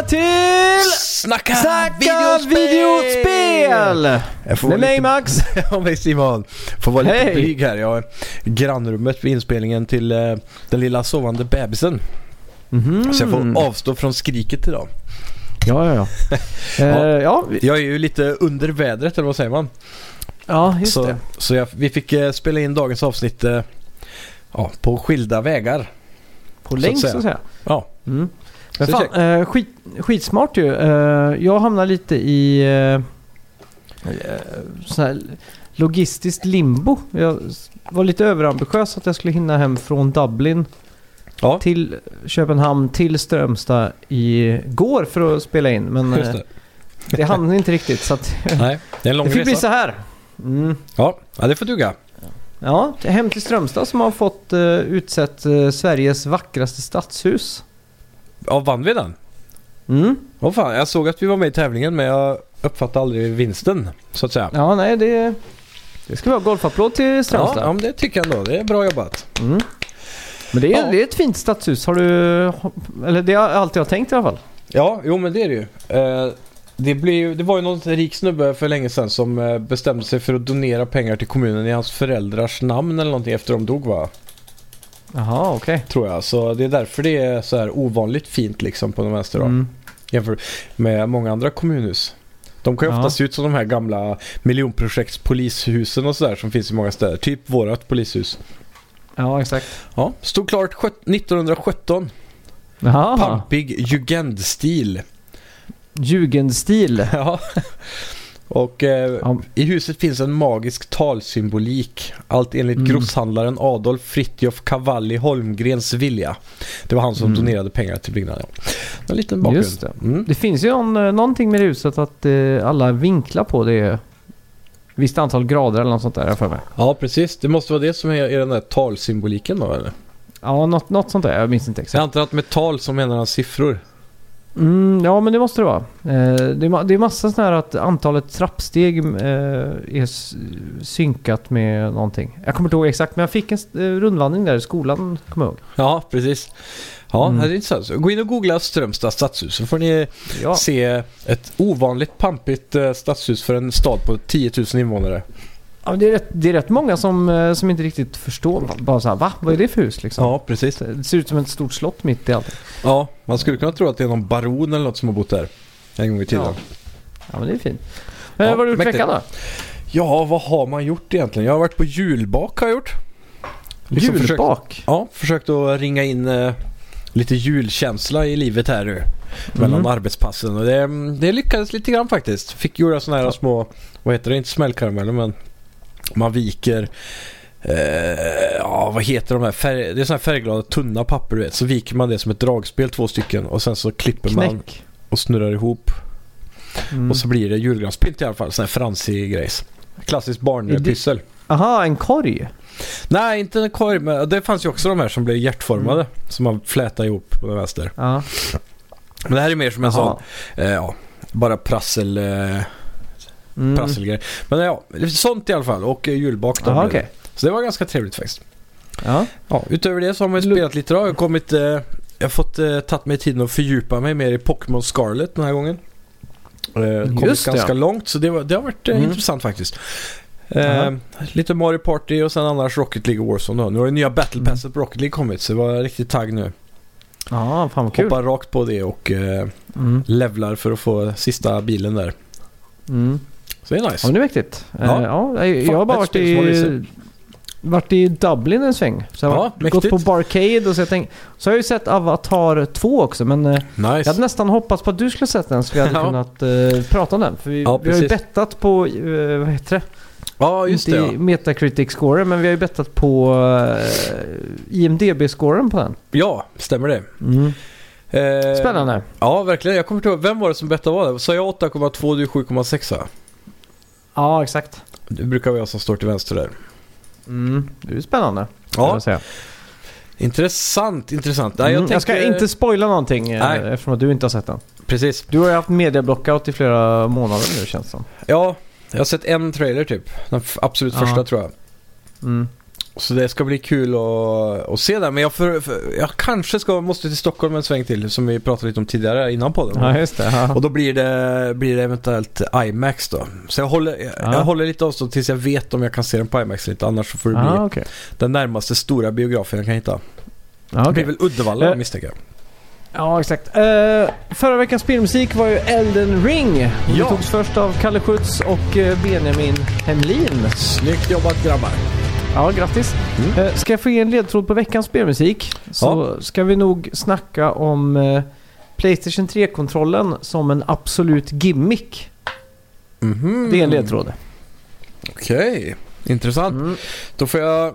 välkomna till Snacka, Snacka videospel! Jag får Med mig lite- Max. Ja, mig Simon. Får vara lite Hej. blyg här. Jag har grannrummet vid inspelningen till eh, den lilla sovande bebisen. Mhm. Så jag får avstå från skriket idag. Ja, ja, ja. Eh, ja, vi- Jag är ju lite under vädret, eller vad säger man? ja, just så det. så jag, vi fick eh, spela in dagens avsnitt eh, ja, på skilda vägar. På att länk så att säga. Ja, Mm. Men Så fan, eh, skit, skitsmart ju. Eh, jag hamnar lite i eh, eh, sån här logistiskt limbo. Jag var lite överambitiös att jag skulle hinna hem från Dublin ja till Köpenhamn till Strömstad igår för att spela in. Men just eh, det. det hann inte riktigt så att Nej, det är en lång det fick bli resa. så här. Mm. Ja, ja, det får duga. Ja, hem till Strömstad som har fått uh, utsett eh, Sveriges vackraste stadshus. Ja, vann vi den? Mm. Vad fan, jag såg att vi var med i tävlingen men jag uppfattade aldrig vinsten, så att säga. Ja, nej det... Det ska vara golfapplåd till Ja, Strömstad. ja, men det tycker jag ändå. Det är bra jobbat. Mm. Men det är, Ja. det är ett fint stadshus. Har du... Eller det har jag alltid har tänkt i alla fall. Ja, jo men det är det ju. Eh, det, blev, ju- det var ju någon rik snubbe för länge sedan som eh, bestämde sig för att donera pengar till kommunen i hans föräldrars namn eller någonting efter de dog va? Jaha, okej. Tror jag. Så det är därför det är så här ovanligt fint liksom på de vänster. Mm. Jämfört med många andra kommunhus. De kan ju ofta se ut som de här gamla miljonprojektspolishusen och sådär som finns i många städer. Typ vårat polishus. Ja, exakt. Ja, stod klart sjut- 1917. Jaha. Pampig jugendstil. Jugendstil. Ja. Och eh, Ja. i huset finns en magisk talsymbolik. Allt enligt Mm. grosshandlaren Adolf Fritjof Cavalli Holmgrens vilja. Det var han som Mm. donerade pengar till byggnaden. En liten bakgrund. Just det. Mm. Det finns ju någon, eh, någonting med det huset att eh, alla vinklar på det visst antal grader eller något sånt där jag för mig. Ja, precis. Det måste vara det som är, är den där talsymboliken då, eller? Ja, något, något sånt där. Jag minns inte Jag exakt. antar att med tal så menar han siffror. Mm, ja, men det måste det vara. Eh, det, är, det är massa sådana här att antalet trappsteg eh, är synkat med någonting. Jag kommer inte ihåg exakt, men jag fick en eh, rundvandring där i skolan, kommer jag ihåg. Ja, precis. Ja, Mm. det är intressant. Gå in och googla Strömstad stadshus så får ni Ja, se ett ovanligt pampigt eh, stadshus för en stad på 10 000 invånare. Ja det, är rätt, det är rätt många som, eh, som inte riktigt förstår. Bara så här, va? Vad är det för hus liksom? Ja, precis. Det ser ut som ett stort slott mitt i allt. Ja, man skulle kunna tro att det är någon baron eller något som har bott där en gång i tiden. Ja. Ja, Ja, men det är fint. Eh, Ja, vad har du gjort veckan då? vad har man gjort egentligen? Jag har varit på julbak har jag gjort. Liksom försökt- Julbak? Ja, försökt att ringa in eh, lite julkänsla i livet här nu. Mellan Mm. arbetspassen. Och det, det lyckades lite grann faktiskt. Fick göra sådana här Ja. små, vad heter det, inte smällkarameller men man viker Eh, ja, vad heter de här? Färg, det är sådana här färgglada tunna papper du vet. Så viker man det som ett dragspel, två stycken. Och sen så klipper man Knäck? och snurrar ihop. Mm. Och så blir det julgranspynt i alla fall. Sån här fransig grejs. Klassiskt barnpyssel. Aha, en korg? Nej, inte en korg. Men det fanns ju också de här som blev hjärtformade. Som man flätar ihop på den vänster. Ja. Men det här är mer som en Jaha. sån, eh, ja, bara prassel, eh, Mm. prasselgrej. Men ja, sånt i alla fall. Och eh, julbak. Aha, okej. Så det var ganska trevligt faktiskt. Ja. Ja, utöver det så har man ju spelat lite då. Jag har kommit, eh, jag har fått eh, tagit mig tiden att fördjupa mig mer i Pokémon Scarlet den här gången. Eh, kommit Just ganska ja. långt så det, var, det har varit eh, Mm. intressant faktiskt. Eh, Jaha. lite Mario Party och sen annars Rocket League och Warzone då. Nu har det nya Battle Mm. Passet på Rocket League kommit så det var riktigt tagg nu. Ja, fan vad kul. Hoppar rakt på det och eh, Mm. levlar för att få sista bilen där. Mm. Så det är Ja, nice. men det är viktigt. Ja. Ja. ja, jag jag har bara varit i varit i Dublin en sväng. Så jag har Ja, mäktigt. gått på Barcade och så jag tänkt, Så har jag ju sett Avatar 2 också men eh, jag Nice. hade nästan hoppats på att du skulle sett den så vi hade Ja. kunnat eh, prata om den. För vi, Ja, vi har ju bettat på, eh, vad heter det? Ja, just det Inte ja. i Metacritic-scoren men vi har ju bettat på uh, IMDB-scoren på den. Ja, stämmer det. Eh, Spännande. Ja, verkligen. Jag kommer inte ihåg. Vem var det som bettade vad det? Sa jag 8,2 du 7,6 va? Ja, exakt. Det brukar vara jag som står till vänster där. Mm, det är spännande. Ja, jag säga. intressant, intressant. Nej, Mm, jag, jag, ska tänker- inte spoila någonting eh, Nej. eftersom att du inte har sett den. Precis. Du har ju haft medieblockout i flera månader nu känns det som. Ja, jag har sett en trailer typ. Den absolut Ja. första tror jag. Mm. Så det ska bli kul att, att se det. Men jag, för, för, jag kanske ska, måste till Stockholm en sväng till som vi pratade lite om tidigare innan podden. Ja, just det. Ja. Och då blir det, blir det eventuellt IMAX då. Så jag håller, jag, Ja. jag håller lite avstånd tills jag vet om jag kan se den på IMAX inte. Annars så får det bli okej. den närmaste stora biografen jag kan hitta. Ja, Det okej. blir väl Uddevalla Eh, misstänker jag. Ja, exakt. Eh, förra veckans spelmusik var ju Elden Ring. Det Ja. togs först av Kalle Schütz och eh, Benjamin Hemlin. Snyggt jobbat grabbar. Ja, grattis. Mm. Eh, ska jag få ge en ledtråd på veckans spelmusik så ska vi nog snacka om eh, Playstation 3-kontrollen som en absolut gimmick. Mhm. Det är en ledtråd. Okej, intressant. Mm. Då får jag...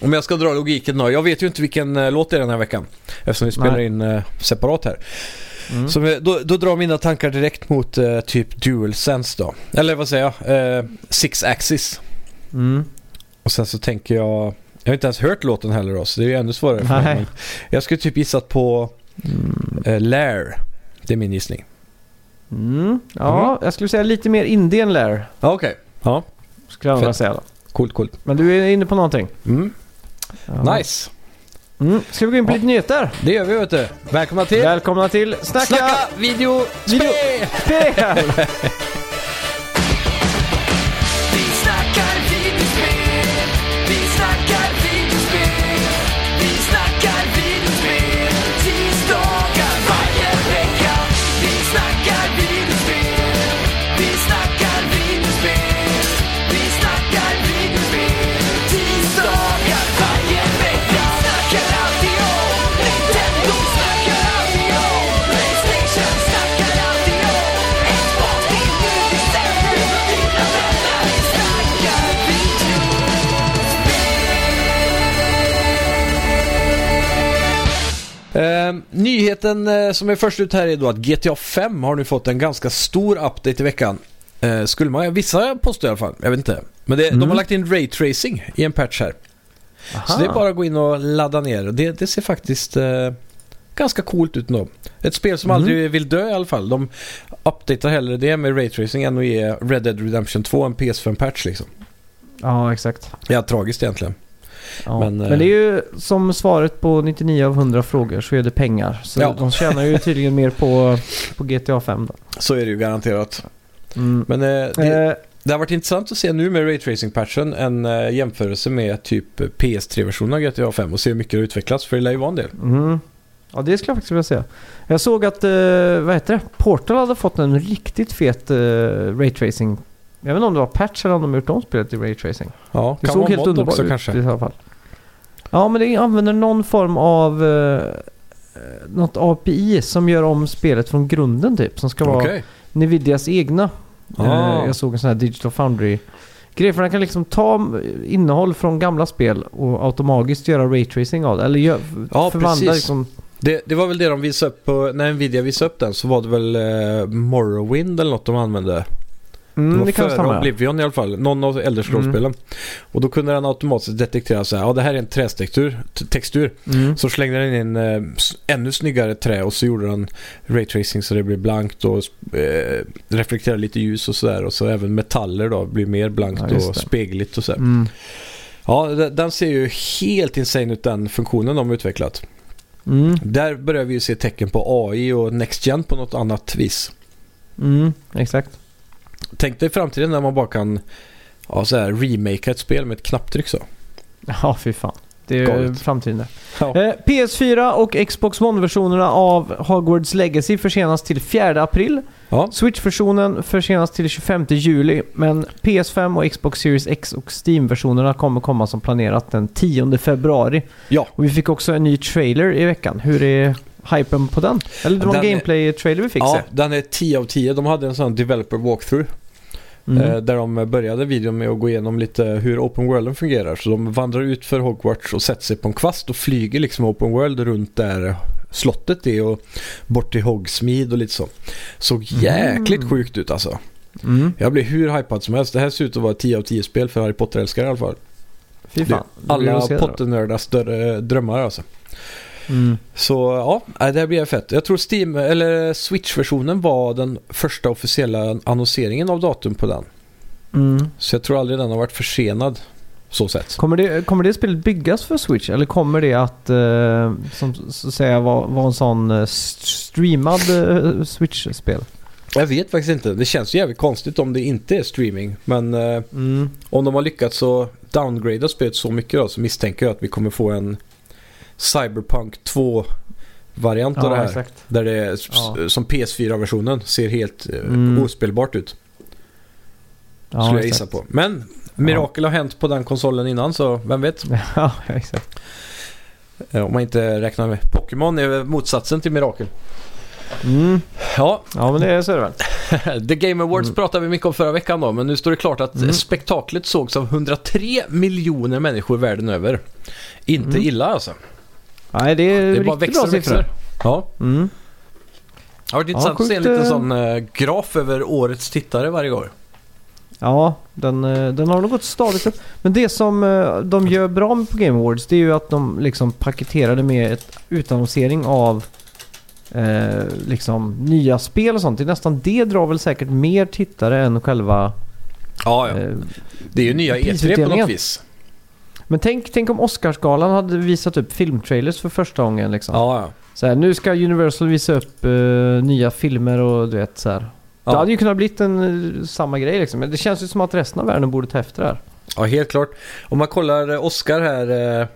Om jag ska dra logiken då. Jag vet ju inte vilken eh, låt det är den här veckan. Eftersom vi spelar Nej. in separat här. Mm. Så då, då drar mina tankar direkt mot eh, typ DualSense då. Eller vad säger jag? Eh, Six Axis. Mm. Och sen så tänker jag... Jag har inte ens hört låten heller då, så det är ju ännu svårare för mig. Jag skulle typ gissat på Mm. eh, Lair. Det är min gissning. Mm. Ja, jag skulle säga lite mer indie än Lair. Okej. Ja, Skulle jag säga då. coolt, coolt. Men du är inne på någonting. Mm. Ja. Nice. Mm. Ska vi gå in på Ja. lite nyheter? Det gör vi vet du. Välkomna till Välkomna till Snacka, Snacka video, Video- spel! nyheten eh, som är först ut här är då att GTA 5 har nu fått en ganska stor update i veckan. Eh, skulle man, vissa påstår i alla fall, jag vet inte. Men det, de Mm. har lagt in raytracing i en patch här. Så det är bara att gå in och ladda ner. Det, det ser faktiskt eh, ganska coolt ut ändå. Ett spel som Mhm. aldrig vill dö i alla fall. De updatear hellre det med raytracing än att ge Red Dead Redemption 2 en PS5-patch liksom. Ja, exakt. Ja, tragiskt egentligen. Ja. Men, Men, eh, det är ju som svaret på 99 av 100 frågor så är det pengar. Så Ja. de tjänar ju tydligen mer på, på GTA 5 då. Så är det ju garanterat. Mm. Men eh, det, Eh, Det har varit intressant att se nu med Raytracing-patchen en jämförelse med typ PS3-versionen av GTA 5 och se hur mycket det har utvecklats för det lär ju vara en del. mm. Ja, det skulle jag faktiskt vilja säga. Jag såg att, eh, vad heter det? Portal hade fått en riktigt fet uh, raytracing. Jag vet inte om det var patch eller om de gjort om spelet i raytracing. Ja, Det kan såg vara helt underbart också ut kanske. i alla fall. Ja, men det använder någon form av eh, något API som gör om spelet från grunden typ. Som ska vara Okej. Nvidias egna. Ah. Eh, jag såg en sån här Digital Foundry grej. För den kan liksom ta innehåll från gamla spel och automatiskt göra raytracing av det. Eller gör, Ja, förvandla precis. liksom... Det, det var väl det de visade upp på, när Nvidia visade upp den så var det väl eh, Morrowind eller något de använde. Mm, det det, var kan före. Oblivion i alla fall. Någon av äldre scrollspelen. Och då kunde den automatiskt detektera så här, ja det här är en trätextur. t- Textur. Mm. Så slängde den in eh, ännu snyggare trä och så gjorde den raytracing så det blev blankt och eh, reflekterade lite ljus och sådär. Och så även metaller då blir mer blankt Ja, och det. spegligt och sådär. Mm. Ja, de- den ser ju helt insane ut den funktionen de har utvecklat. Mm. Där börjar vi ju se tecken på AI och Next Gen på något annat vis. Mm. Exakt. Tänk dig framtiden när man bara kan ja, så här, remakea ett spel med ett knapptryck så. Ja, fy fan. Det är Galet. framtiden. Ja. Eh, PS4 och Xbox One-versionerna av Hogwarts Legacy försenas till 4 april. Ja, Switch-versionen försenas till 25 juli. Men PS5 och Xbox Series X och Steam-versionerna kommer komma som planerat den 10 februari. ja. Och vi fick också en ny trailer i veckan. Hur är hypen på den? Eller det var en Den gameplay-trailer vi fick ja se. den är 10 av 10. De hade en sån developer walkthrough. Mm. Där de började videon med att gå igenom lite hur open worlden fungerar. Så de vandrar ut för Hogwarts och sätter sig på en kvast och flyger liksom open world runt där slottet är och bort till Hogsmeade och lite så. Såg jäkligt Mm. sjukt ut alltså. Mm. Jag blir hur hypad som helst. Det här ser ut att vara ett 10 av 10 spel för Harry Potter-älskare i alla fall. Fy fan. Alla. Potter-nördars drömmar alltså. Mm. Så ja, det här blir fett. Jag tror Steam, eller Switch-versionen var den första officiella annonseringen av datum på den. Mm. Så jag tror aldrig den har varit försenad. Så sett. Kommer det, kommer det spelet byggas för Switch eller kommer det att eh, som så säga vara vara en sån eh, st- streamad eh, Switch-spel? Jag vet faktiskt inte. Det känns ju jävligt konstigt om det inte är streaming. Men eh, Mm. om de har lyckats så downgrada spelet så mycket då så misstänker jag att vi kommer få en Cyberpunk 2-variant av det här. exakt. Där det är Ja. som PS4-versionen ser helt eh, Mm. ospelbart ut. Ja, skulle jag gissa på. Men mirakel har hänt på den konsolen innan så vem vet. Ja, exakt. Eh, Om man inte räknar med Pokémon är motsatsen till mirakel. Mm. Ja, Ja, men det är så är det väl. The Game Awards Mm. pratade vi mycket om förra veckan då, men nu står det klart att Mm. spektaklet sågs av 103 miljoner människor världen över. Inte Mm. illa alltså. Nej, det är, Det bara riktigt växer bra och växer. Ja, Mm. det har varit intressant att se en liten eh, sån eh, graf över årets tittare varje år. Ja, den, eh, den har nog gått stadigt upp. Men det som de gör bra med på Game Awards det är ju att de liksom paketerar det med ett utannonsering av eh, liksom nya spel och sånt. Det är nästan det drar väl säkert mer tittare än själva... Ja, ja. Eh, Det är ju nya E3 på något vis. Men tänk, tänk om Oscarsgalan hade visat upp filmtrailers för första gången liksom. Ja, ja. Så här, nu ska Universal visa upp eh, nya filmer och du vet så här. Det Ja. hade ju kunnat blivit en, eh, samma grej liksom. Men det känns ju som att resten av världen borde ta efter det här. Ja, helt klart. Om man kollar eh, Oscar här eh,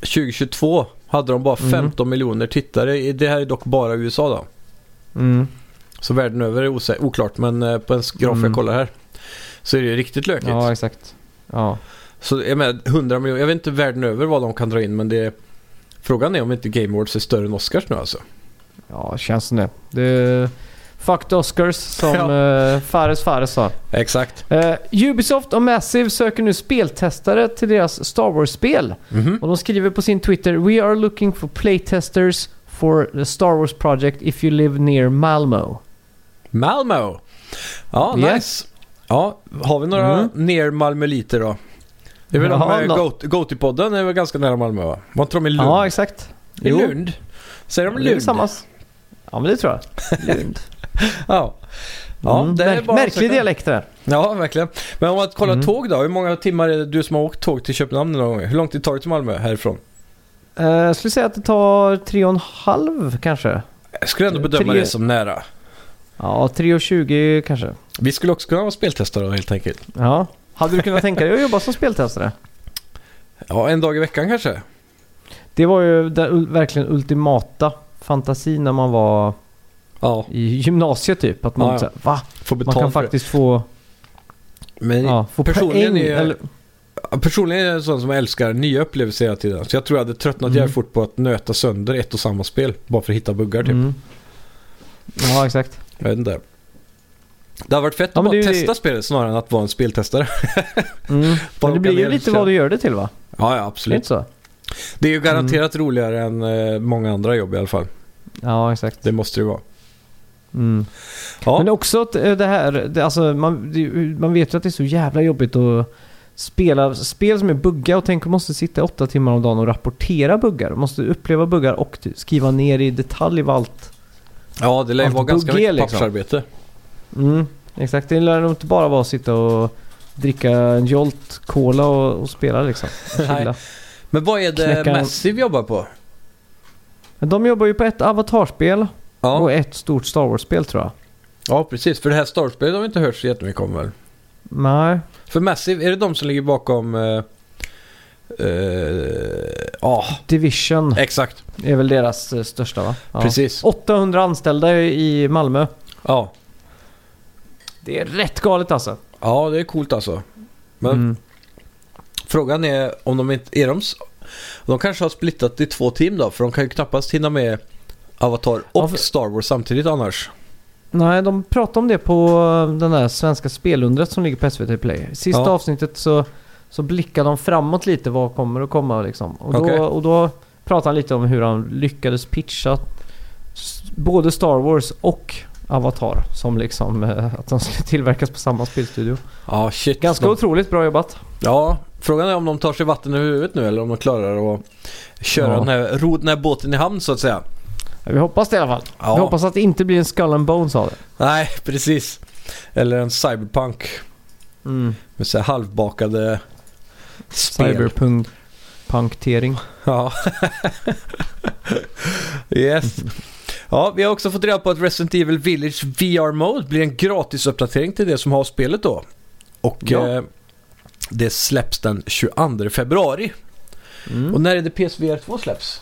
2022 hade de bara Mm. 15 miljoner tittare. Det här är dock bara USA då. Mm. Så världen över är oklart, men på en graf Mm. jag kollar här så är det riktigt lökigt. Ja, exakt. Ja. Så jag menar 100 miljoner, jag vet inte världen över vad de kan dra in men det Frågan är om inte Game Awards är större än Oscars nu alltså. Ja, känns som det. det fuck the Oscars som Ja. uh, Fares Fares sa. Exakt. Eh, Ubisoft och Massive söker nu speltestare till deras Star Wars-spel. Mhm. Och de skriver på sin Twitter We are looking for playtesters for the Star Wars project if you live near Malmo. Malmö. Ja, nice. Ja, har vi några Mm. ner Malmöliter då? Det är väl de Goaty-podden är väl ganska nära Malmö va? Var inte de i Lund? Ja, exakt. I Jo. Lund? Säger de Det Lund? samma... s- Ja, men det tror jag. Lund. Ja. Ja, Mm, det är märk- bara märklig dialekt där. Ja, verkligen. Men om man kollar Mm. tåg då? Hur många timmar är det du som har åkt tåg till Köpenhamn någon gång? Hur lång tid tar det till Malmö härifrån? Eh, jag skulle säga att det tar tre och en halv kanske. Jag skulle ändå bedöma Tre- det som nära. Ja, 3.20 kanske. Vi skulle också kunna vara speltestare helt enkelt. Ja. Hade du kunnat tänka dig att jobba som speltestare? Ja, en dag i veckan kanske. Det var ju den verkligen ultimata fantasin när man var Ja, i gymnasiet typ. Att man Ja, ja. så här, va? får Man betalt kan för det. faktiskt få, Men ja, få personligen poäng. är- Eller, personligen är jag en sån som älskar nya upplevelser hela tiden. Så jag tror jag hade tröttnat Mm. jävligt fort på att nöta sönder ett och samma spel. Bara för att hitta buggar typ. mm. Ja, exakt. Jag vet inte. Det har varit fett Ja, att bara det är ju- testa spelet snarare än att vara en speltestare. Mm. Men det blir ju lite vad du gör det till va? Ja, ja Det är absolut. inte så? Det är ju garanterat roligare än eh, många andra jobb i alla fall. Ja, exakt. Det måste det vara. Mm. Ja, Men också att eh, det här, det, alltså, man, det, man vet ju att det är så jävla jobbigt att spela spel som är buggar och tänk man måste sitta åtta timmar om dagen och rapportera buggar. Man måste uppleva buggar och skriva ner i detalj vad allt. ja det lär ju vara ganska bugg är mycket liksom. Mm, exakt, det lär nog inte bara vara att sitta och dricka en Jolt Cola och, och spela liksom. Nej. Men vad är det Knäcka- Massive jobbar på? De jobbar ju på ett avatarspel Ja. och ett stort Star Wars-spel tror jag. ja, precis. För det här Star-spelet har vi inte hört så jättemycket om väl? Nej, För Massive, är det de som ligger bakom... eh, Ja, Division exakt. är väl deras eh, största va? Ja. Precis. 800 anställda i Malmö. Ja. Det är rätt galet alltså. ja, det är coolt alltså. Men Mm. frågan är om de inte... Är de, s- de kanske har splittat i två team då? För de kan ju knappast hinna med Avatar och Ja, för- Star Wars samtidigt annars. Nej, de pratade om det på eh, den där svenska spelundret som ligger på SVT Play. Sista Ja. avsnittet så, så blickar de framåt lite vad kommer att komma liksom. Och då, Okej. och då pratade han lite om hur han lyckades pitcha s- både Star Wars och Avatar som liksom eh, att de skulle tillverkas på samma spelstudio. Ja, shit. Ganska de, otroligt bra jobbat. Ja, frågan är om de tar sig vatten över huvudet nu eller om de klarar att köra Ja. den, här, ro den här båten i hamn så att säga. Vi hoppas det i alla fall. Ja. Vi hoppas att det inte blir en Skull and Bones av det. Nej, precis. Eller en cyberpunk Mm. med så här halvbakade Spel. Cyberpunk-punktering. Ja. yes. Ja, vi har också fått reda på att Resident Evil Village VR Mode blir en gratisuppdatering till det som har spelet då. Och Ja. eh, det släpps den 22 februari. Mm. Och när är det PSVR 2 släpps?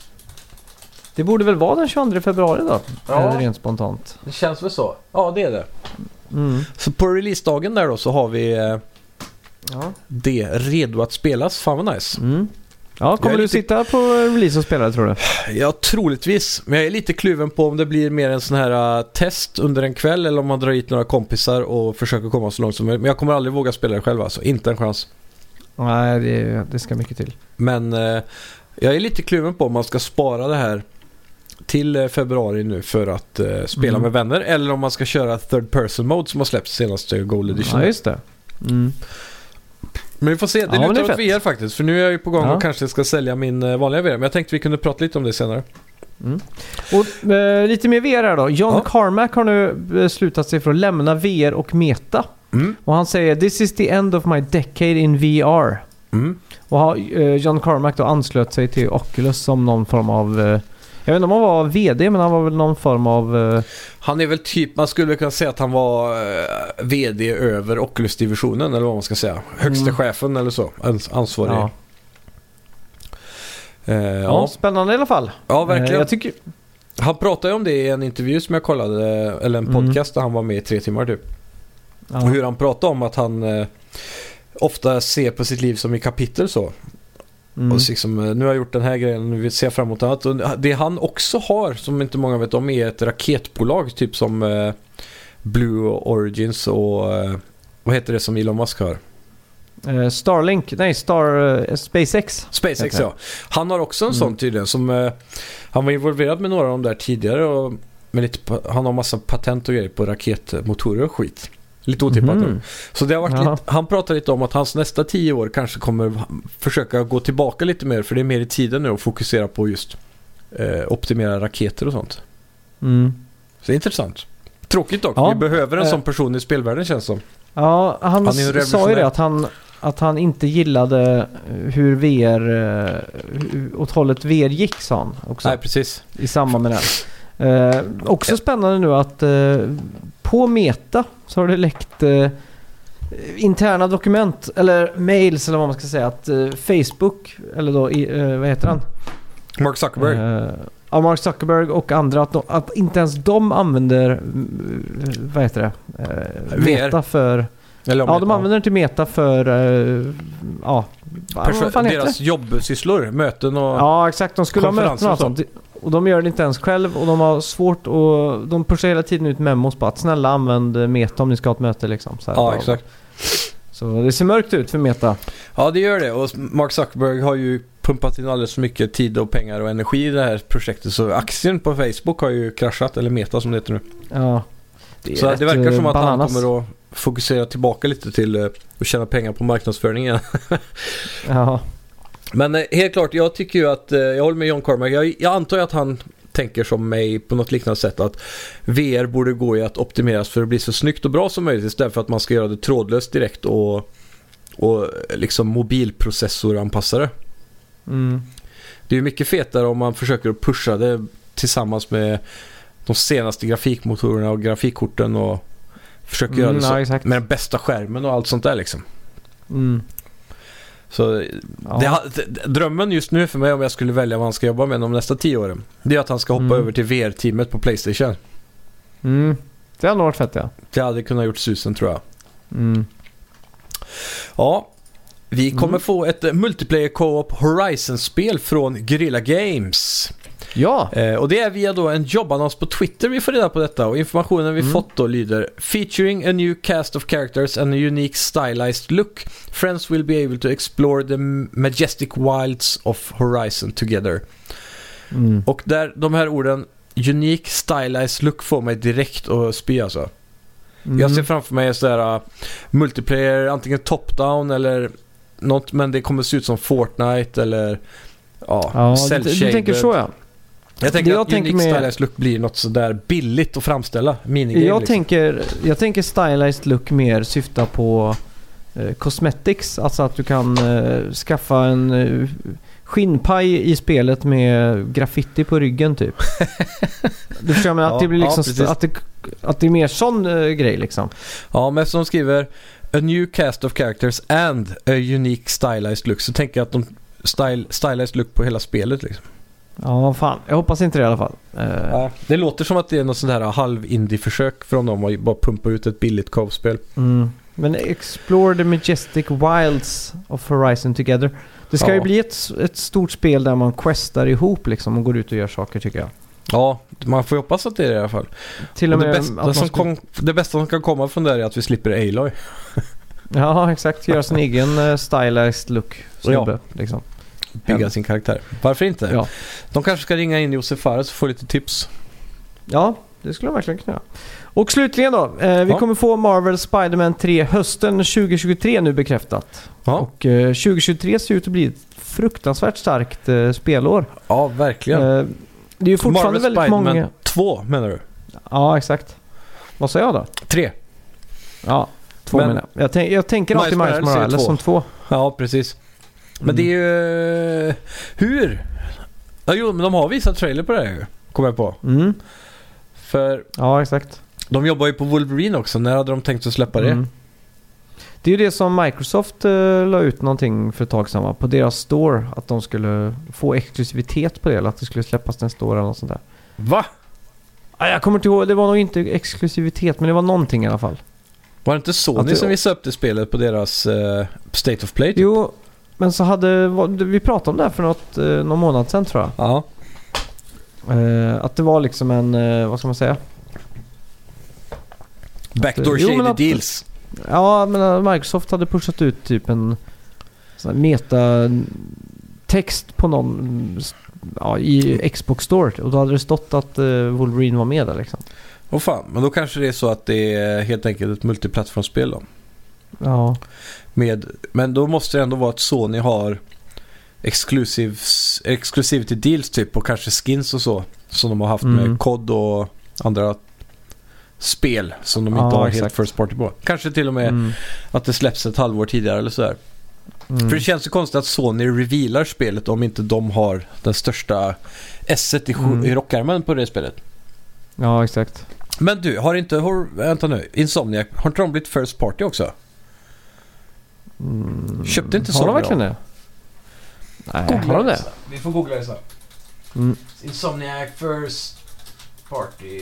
Det borde väl vara den 22 februari då? Ja. Rent spontant. Det känns väl så? Ja, det är det. Mm. Så på releasedagen där då så har vi eh, Ja. det redo att spelas. Fan vad nice. Mm. Ja, kommer du lite- sitta på release och spela det, tror du? Ja, troligtvis. Men jag är lite kluven på om det blir mer en sån här uh, test under en kväll eller om man drar hit några kompisar och försöker komma så långt som möjligt. Men jag kommer aldrig våga spela det själv alltså. Inte en chans. Nej, det, det ska mycket till. Men eh, jag är lite kluven på om man ska spara det här till eh, februari nu för att eh, spela Mm. med vänner eller om man ska köra third person mode som har släppts senaste Gold Edition. Ja, just det. Mm. Men vi får se, det Ja, lutar åt VR faktiskt. För nu är jag ju på gång Ja. och kanske ska sälja min eh, vanliga VR. Men jag tänkte vi kunde prata lite om det senare. Och eh, lite mer VR här då. John Ja. Carmack har nu beslutat sig för att lämna VR och Meta. Mm. Och han säger “This is the end of my decade in VR”. Mm. Och har, eh, John Carmack då anslöt sig till Oculus som någon form av... Jag vet inte om han var VD, men han var väl någon form av... Eh, Han är väl typ, man skulle kunna säga att han var eh, VD över Oculus-divisionen eller vad man ska säga. Högste Mm. chefen eller så, ans- ansvarig. ja. Eh, Ja. ja. spännande i alla fall. ja, Eh, verkligen. jag tycker... Han pratade ju om det i en intervju som jag kollade, eller en Mm. podcast där han var med i tre timmar typ. Ja. Och hur han pratade om att han eh, ofta ser på sitt liv som i kapitel så. Mm. Och liksom, eh, nu har jag gjort den här grejen, nu ser jag fram emot annat. Och det han också har, som inte många vet om, är ett raketbolag. Typ som eh, Blue Origins och eh, vad heter det som Elon Musk har? Eh, Starlink, nej Star... Eh, SpaceX. SpaceX ja. Han har också en Mm. sån tydligen som eh, han var involverad med några av de där tidigare. Och med lite, han har massa patent och grejer på raketmotorer och skit. Lite otippat. Mhm. Så det har varit lite, han pratar lite om att hans nästa tio år kanske kommer försöka gå tillbaka lite mer för det är mer i tiden nu och fokusera på just eh, optimera raketer och sånt. Mm. Så det är intressant. Tråkigt dock, Ja. vi behöver en Eh. sån person i spelvärlden känns som. Ja, han, Han sa ju det att han, att han inte gillade hur VR, eh, hur- åt hållet VR gick sa han också. Nej, precis. I samband med det här. Eh, också spännande nu att eh, på Meta så har det läckt eh, interna dokument, eller mails eller vad man ska säga, att eh, Facebook, eller då, eh, vad heter han? Mark Zuckerberg. Eh, ja, Mark Zuckerberg och andra, att, de, att inte ens de använder, mm, vad heter det? Eh. Meta för... Eller Ja, de använder den till Meta för... eh, ja, Perso- deras jobbsysslor, möten och... Ja, exakt. De skulle ha möten och sånt. Och de gör det inte ens själv och de har svårt och de pushar hela tiden ut memos på att snälla använd eh, Meta om ni ska ha ett möte liksom. Så, här. Ja, exakt. så det ser mörkt ut för Meta. Ja, det gör det. Och Mark Zuckerberg har ju pumpat in alldeles för mycket tid och pengar och energi i det här projektet. Så aktien på Facebook har ju kraschat, eller Meta som det heter nu. Ja. Det Så det verkar eh, som att bananas. han kommer att fokusera tillbaka lite till eh, att tjäna pengar på marknadsföring igen. Ja. Men eh, helt klart, jag tycker ju att, eh, jag håller med John Carmack. Jag, jag antar ju att han tänker som mig på något liknande sätt att VR borde gå i att optimeras för att bli så snyggt och bra som möjligt istället för att man ska göra det trådlöst direkt och, och eh, liksom mobilprocessoranpassa det. Mm. Det är ju mycket fetare om man försöker pusha det tillsammans med de senaste grafikmotorerna och grafikkorten och försöker Mm, göra det så, ja, med den bästa skärmen och allt sånt där liksom. Mm. Så Ja. det, drömmen just nu för mig om jag skulle välja vad han ska jobba med de nästa tio åren. Det är att han ska hoppa Mm. över till VR-teamet på Playstation. Mm. Det hade nog varit fett ja. Det hade kunnat gjort susen tror jag. Mm. Ja, vi kommer Mm. få ett multiplayer co-op Horizon-spel från Guerrilla Games. Ja. Eh, och det är via då en jobbannons på Twitter vi får reda på detta och informationen vi Mm. fått då lyder Featuring a new cast of characters and a unique stylized look Friends will be able to explore the majestic wilds of Horizon together. Mm. Och där, de här orden Unique stylized look får mig direkt att spy alltså. Mm. Jag ser framför mig sådär uh, multiplayer, antingen top-down eller något, men det kommer se ut som Fortnite eller ja, Ja, cell du, du tänker så ja. Jag tänker jag att tänker Unique med- stylized look blir något sådär billigt att framställa. Minigame Jag, liksom. tänker, jag tänker stylized look mer syfta på eh, cosmetics. Alltså att du kan eh, skaffa en eh, skinnpaj i spelet med graffiti på ryggen typ. du förstår men att Ja, det blir ja, liksom precis. att, det, att det är mer sån eh, grej liksom. Ja, men de skriver A new cast of characters and a unique stylized look så tänker jag att de style, stylized look på hela spelet liksom. Ja, fan. Jag hoppas inte det i alla fall. Eh, Ja. Det låter som att det är något sånt här halv-indie-försök från dem att bara pumpa ut ett billigt co-spel. mm. Men Explore the Majestic Wilds of Horizon Together. Det ska Ja. ju bli ett, ett stort spel där man questar ihop liksom och går ut och gör saker tycker jag. Ja, man får ju hoppas att det är det i alla fall. Till och Och det, med bästa som kom, det bästa som kan komma från det här är att vi slipper Aloy. Ja, exakt. Göra sin egen uh, stylized look snubbe. Liksom. Bygga Ja. sin karaktär. Varför inte? Ja. De kanske ska ringa in Josef Fares och få lite tips. ja, det skulle de verkligen kunna. Och slutligen då. Eh, vi Ja. kommer få Marvel Spider-Man 3 hösten 2023 nu bekräftat. Ja, Och eh, 2023 ser ut att bli ett fruktansvärt starkt eh, spelår. ja verkligen. Eh, det är ju fortfarande Marvel väldigt Spiderman många... 2 menar du? Ja, exakt. Vad sa jag då? 3. Ja, två Men- menar jag. Jag, tänk, jag tänker alltid Miles Morales som två. Ja, precis. Men det är ju... Hur? Ja, jo, men de har visat trailer på det här ju. Kommer jag på. Mm. För Ja, exakt. de jobbar ju på Wolverine också. När hade de tänkt att släppa det? Mm. Det är ju det som Microsoft uh, la ut någonting för ett tag sedan va? På deras store. Att de skulle få exklusivitet på det. Eller att det skulle släppas en store eller något sånt där. Va? Ah, jag kommer inte ihåg. Det var nog inte exklusivitet men det var någonting i alla fall. Var det inte Sony Att det- som visade upp det spelet på deras eh, State of Play? Typ? Jo, men så hade... Vi pratade om det här för något, eh, någon månad sedan tror jag. Ja. Eh, att det var liksom en... eh, vad ska man säga? Backdoor Jo, shady men att- deals. Ja, men Microsoft hade pushat ut typ en sån här meta-text på någon ja, i Xbox Store. Och då hade det stått att Wolverine var med där liksom. Åh fan, men då kanske det är så att det är helt enkelt ett multiplattformsspel då. Ja, Med, men då måste det ändå vara att Sony har exclusivity deals typ och kanske skins och så. Som de har haft Mm. med COD och andra spel som de Ja, inte har helt exakt. first party på. Kanske till och med mm. att det släpps ett halvår tidigare eller sådär. Mm. För det känns ju konstigt att Sony revealar spelet om inte de har den största S-et i, Mm. i rockärmen på det spelet. Ja, exakt. Men du, har inte, har, vänta nu, Insomniac, har inte de blivit first party också? Mm. Köpte inte Sony verkligen det? Nej, har de det? Vi får googla det sen. Mm. Insomniac first party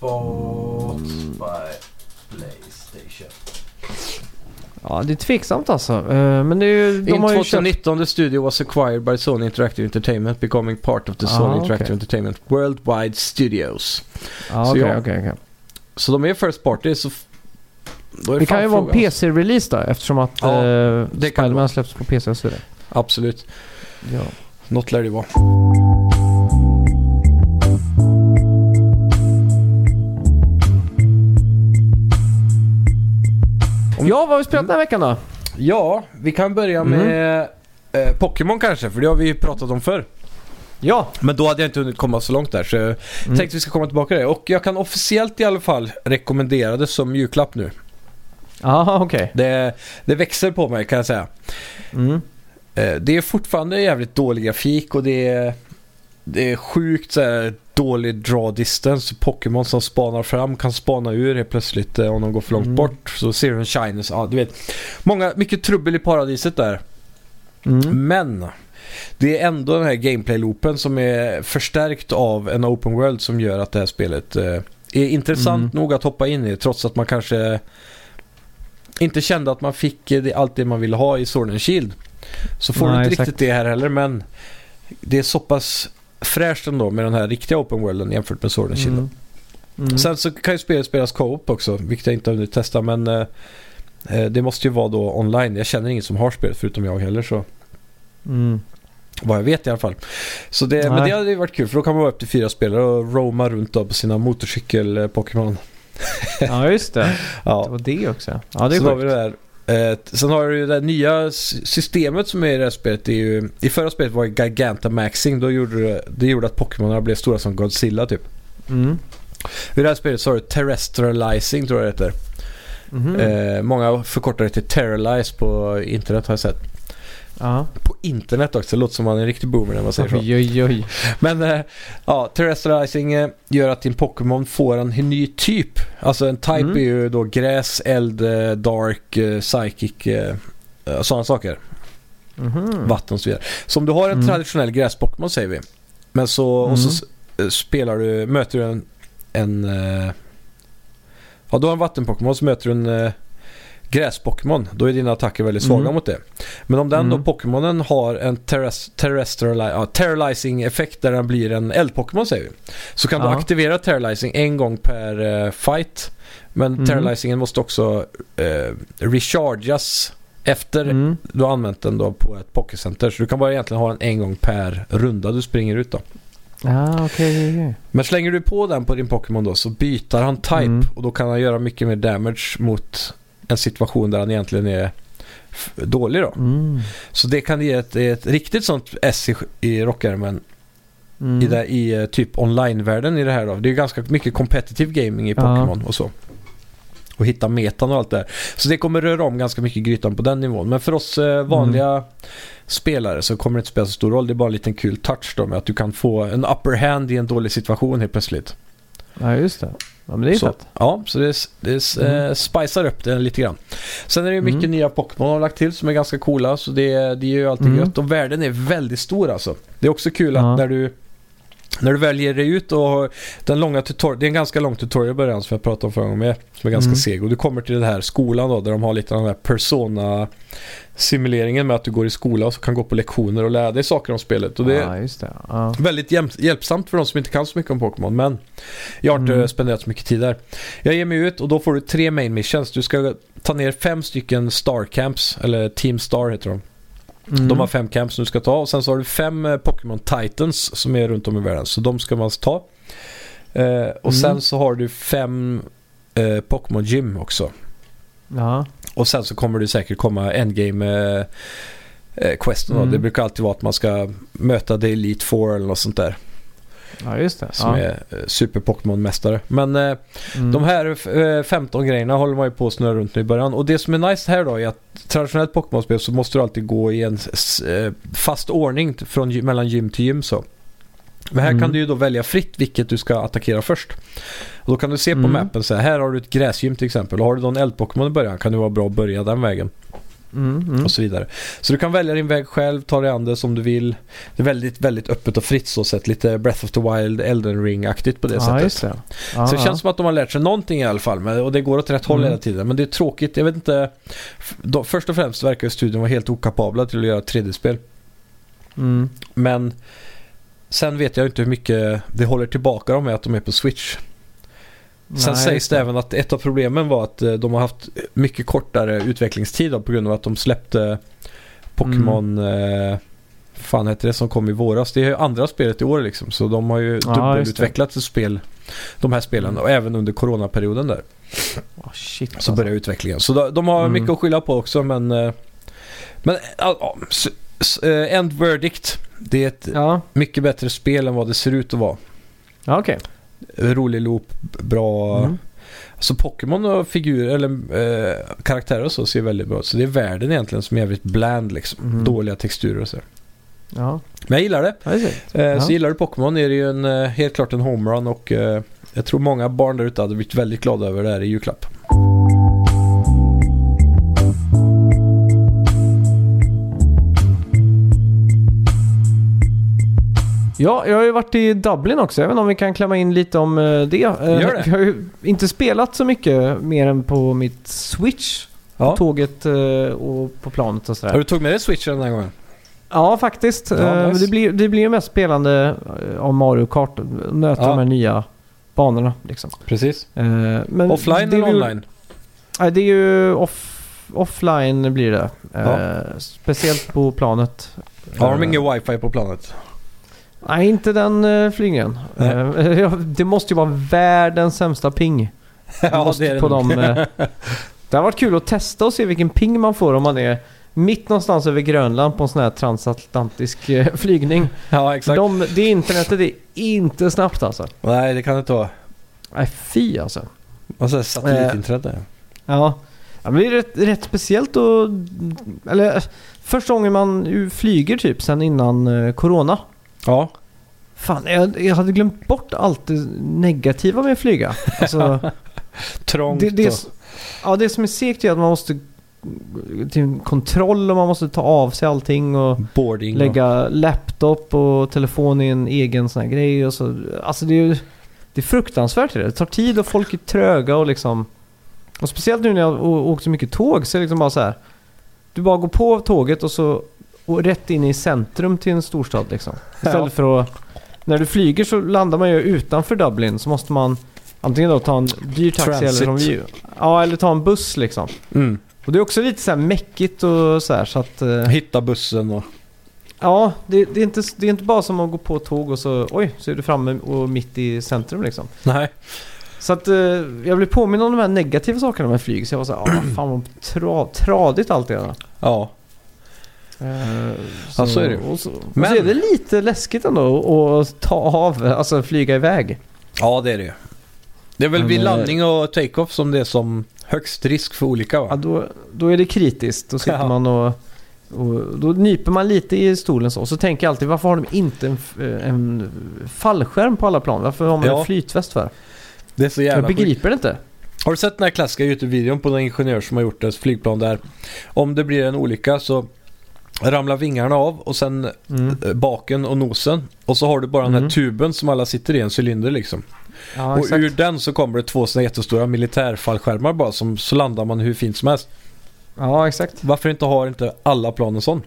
bought by Playstation. Ja, det är tveksamt alltså. Eh, Men det är ju... De In har ju köpt... 2019 the studio was acquired by Sony Interactive Entertainment becoming part of the Ah, Sony. Interactive Entertainment Worldwide Studios. Ja, Så ja. okej, okej. Så de är first party så... är Det kan ju vara en. PC-release då eftersom att Ja, eh, det det Spiderman släpps på PC och så vidare. Absolut. Ja. Något lär det vara. Om- ja, vad har vi spelat den här veckan då? Ja, vi kan börja Mm. med eh, Pokémon kanske, för det har vi ju pratat om förr. Ja. Men då hade jag inte hunnit komma så långt där, så jag Mm. tänkte vi ska komma tillbaka till det. Och jag kan officiellt i alla fall rekommendera det som julklapp nu. Ja, okej. Det, det växer på mig kan jag säga. Mm. Eh, Det är fortfarande jävligt dålig grafik och det är, det är sjukt så här, dålig draw distance. Pokémon som spanar fram kan spana ur helt plötsligt eh, om de går för långt Mm. bort. Så ser du en shyness. Ja, du vet. Många, mycket trubbel i paradiset där. Mm. Men det är ändå den här gameplay-loopen som är förstärkt av en open world som gör att det här spelet eh, är intressant Mm. nog att hoppa in i trots att man kanske inte kände att man fick eh, allt det man ville ha i Sword and Shield. Så får Nej, du inte exakt. riktigt det här heller men det är så pass fräscht ändå med den här riktiga open worlden jämfört med Sword and Shield. Mm. Mm. Sen så kan ju spelet spelas co-op också, vilket jag inte har hunnit testa men eh, eh, det måste ju vara då online. Jag känner ingen som har spelet förutom jag heller så Mm. vad jag vet i alla fall. Så det, men det hade ju varit kul för då kan man vara upp till fyra spelare och roama runt då på sina motorcykel-Pokémon. Ja, just det. Det Ja, var det också. Ja, det är så har vi sjukt. det där. Eh, sen har du det här nya systemet som är i det här spelet. Det är ju, I förra spelet var det Gigantamaxing. Då gjorde det, det gjorde att Pokémonerna blev stora som Godzilla typ. Mm. I det här spelet så har du Terrestrializing tror jag det heter. Mhm. Eh, många förkortar det till Terralize på internet har jag sett. Ja. På internet också, det låter som man är en riktig boomer när man säger så. Oj, oj, oj. Men eh, ja, Terrestrializing eh, gör att din Pokémon får en ny typ. Alltså en type Mm. är ju då gräs, eld, eh, dark, eh, psychic, sådana saker. Mhm. Vatten och så vidare. Så om du har en Mm. traditionell gräs-Pokémon säger vi. Men så, och så eh, spelar du, möter du en, en ja du har en vatten-Pokémon så möter du en gräs-Pokémon. Då är dina attacker väldigt svaga Mm. mot det. Men om den då Mm. Pokémonen har en terrest, ja, terralizing effekt där den blir en eld-Pokémon säger vi. Så kan du Ja. aktivera terralizing en gång per eh, fight. Men Mm. terralizingen måste också eh, rechargas efter Mm. du har använt den då på ett pokécenter. Så du kan bara egentligen ha den en gång per runda du springer ut då. Ja, okej, okej. Men slänger du på den på din Pokémon då så byter han type Mm. och då kan han göra mycket mer damage mot en situation där han egentligen är dålig då. Mm. Så det kan ge ett, ett riktigt sånt S i, i rockärmen Mm. i, det, i eh, typ online-världen i det här då. Det är ganska mycket competitive gaming i Ja. Pokémon och så. Och hitta metan och allt det där. Så det kommer röra om ganska mycket grytan på den nivån. Men för oss eh, vanliga spelare så kommer det inte spela så stor roll. Det är bara en liten kul touch då med att du kan få en upper hand i en dålig situation helt plötsligt. Ja, just det. Ja, men det är så, fett. Ja, så det, det eh, Mm. spicar upp det lite grann. Sen är det ju mycket Mm. nya Pokémon har lagt till som är ganska coola. Så det, det är ju alltid Mm. gött. Och världen är väldigt stor alltså. Det är också kul Ja. att när du när du väljer dig ut och har den långa tutorial, det är en ganska lång tutorial i början som jag pratade om förra gången med. Som är ganska Mm. seg. Och du kommer till den här skolan då där de har lite av den här persona simuleringen med att du går i skola och så kan gå på lektioner och lära dig saker om spelet. Och det är just det. Ja. väldigt hjälp- hjälpsamt för de som inte kan så mycket om Pokémon. Men jag har inte Mm. spenderat så mycket tid där. Jag ger mig ut och då får du tre main missions. Du ska ta ner fem stycken star camps, eller Team Star heter de. Mm. De har fem camps som du ska ta och sen så har du fem eh, Pokémon Titans som är runt om i världen. Så de ska man ta. Eh, och Mm. sen så har du fem eh, Pokémon Gym också. Ja. Och sen så kommer det säkert komma endgame eh, eh, questen. Mm. Det brukar alltid vara att man ska möta The Elite Four eller något sånt där. Ja, just det. Som ja. är eh, super Pokémon-mästare. Men eh, Mm. de här eh, 15 grejerna håller man ju på att snurra runt nu i början. Och det som är nice här då är att traditionellt Pokémon-spel så måste du alltid gå i en eh, fast ordning från, mellan gym till gym så. Men här Mm. kan du ju då välja fritt vilket du ska attackera först. Och då kan du se på Mm. mappen så här, här har du ett gräsgym till exempel. Och har du då en eld-Pokémon i början kan det vara bra att börja den vägen. Mm, mm. Och så vidare. Så du kan välja din väg själv, ta dig an det som du vill. Det är väldigt, väldigt öppet och fritt så sett. Lite Breath of the Wild, Elden Ring-aktigt på det ja, sättet. det. Ja, Så det känns som att de har lärt sig någonting i alla fall. Men, och det går åt rätt håll Mm. hela tiden. Men det är tråkigt. Jag vet inte. Då, först och främst verkar studion vara helt okapabla till att göra 3D-spel. Mm. Men sen vet jag inte hur mycket det håller tillbaka dem med att de är på Switch. Sen Nej, sägs det även att ett av problemen var att eh, de har haft mycket kortare utvecklingstid då, på grund av att de släppte Pokémon... Mm. Eh, fan heter det som kom i våras? Det är ju andra spelet i år liksom. Så de har ju dubbelutvecklat ett spel. De här spelen och även under coronaperioden där. Oh, shit. Så alltså. börjar utvecklingen. Så de, de har Mm. mycket att skylla på också men... eh, Men eh, End Verdict. Det är ett Ja, mycket bättre spel än vad det ser ut att vara. ja okej. Rolig loop, bra... Mm. Alltså Pokémon och figurer eller eh, karaktärer och så ser väldigt bra ut. Så det är världen egentligen som är jävligt bland liksom. Mm. Dåliga texturer och så. Ja, Men jag gillar det. ja. Eh, Ja. Så gillar du Pokémon är det ju en, eh, helt klart en homerun och eh, jag tror många barn där ute hade blivit väldigt glada över det här i julklapp. Ja, jag har ju varit i Dublin också. Inte om vi kan klämma in lite om eh, det. Eh, Gör det. Jag har ju inte spelat så mycket mer än på mitt Switch. Ja. På tåget eh, och på planet och sådär. Har du tagit med dig switchen den här gången? Ja, faktiskt. Ja, nice. det, blir, det blir ju mest spelande av Mario Kart. Möta Ja. de här nya banorna. Liksom. Precis. Men Offline eller online? Nej, det är ju off, offline blir det. Ja. Speciellt på planet. Har de ingen wifi på planet? Nej, inte den uh. Eh, ja, det måste ju vara världens sämsta ping. måste på nog. dem, eh, Det har varit kul att testa och se vilken ping man får om man är mitt någonstans över Grönland på en sån här transatlantisk eh, flygning. ja, exakt. De, det internetet är inte snabbt alltså. Nej, det kan det inte vara. Nej, fy alltså. Vad säger satellitinternet där? Ja. ja men det är rätt, rätt speciellt och Eller eh, första gången man flyger typ sen innan eh, Corona. Ja. Fan, jag, jag hade glömt bort allt det negativa med att flyga. Alltså, Trångt det, det, är och... ja, det som är segt är att man måste till kontroll och man måste ta av sig allting och boarding. och- lägga laptop och telefon i en egen sån här grej. Och så, alltså det är ju det är fruktansvärt. Det, det tar tid och folk är tröga och liksom... Och speciellt nu när jag å- åkt så mycket tåg så är det liksom bara så här. Du bara går på tåget och så och rätt in i centrum till en storstad liksom. Istället Ja. för att... När du flyger så landar man ju utanför Dublin så måste man antingen då ta en dyr taxi eller Transit. som vi... Ja, eller ta en buss liksom. Mm. Och det är också lite så här mäckigt och så här så att... eh, Hitta bussen och... Ja, det, det, är inte, det är inte bara som att gå på tåg och så oj, så är du framme och mitt i centrum liksom. Nej. Så att eh, jag blev påminn om de här negativa sakerna med flyg. Så jag var så här, ah, fan vad tra, tradigt allt det är. Ja. Eh, Ja, så är det. Och så, Men- så är det lite läskigt ändå att ta av, alltså flyga iväg. Ja, det är det ju. Det är väl vid eh, landning och take-off som det är som högst risk för olycka Ja, va? då, då är det kritiskt. Då sitter Ja. man och, och då nyper man lite i stolen så. Så tänker jag alltid, varför har de inte en, f- en fallskärm på alla plan? Varför har man Ja. en flytväst för? Det är så Jag jävla sjukt. begriper det inte. Har du sett den här klassiska Youtube-videon på någon ingenjör som har gjort ett flygplan där om det blir en olycka så ramlar vingarna av och sen Mm. eh, baken och nosen och så har du bara den Mm. här tuben som alla sitter i, en cylinder liksom. Ja, och exakt. ur den så kommer det två såna jättestora militärfallskärmar bara som så landar man hur fint som helst. Ja, exakt. Varför inte har inte alla plan en sån?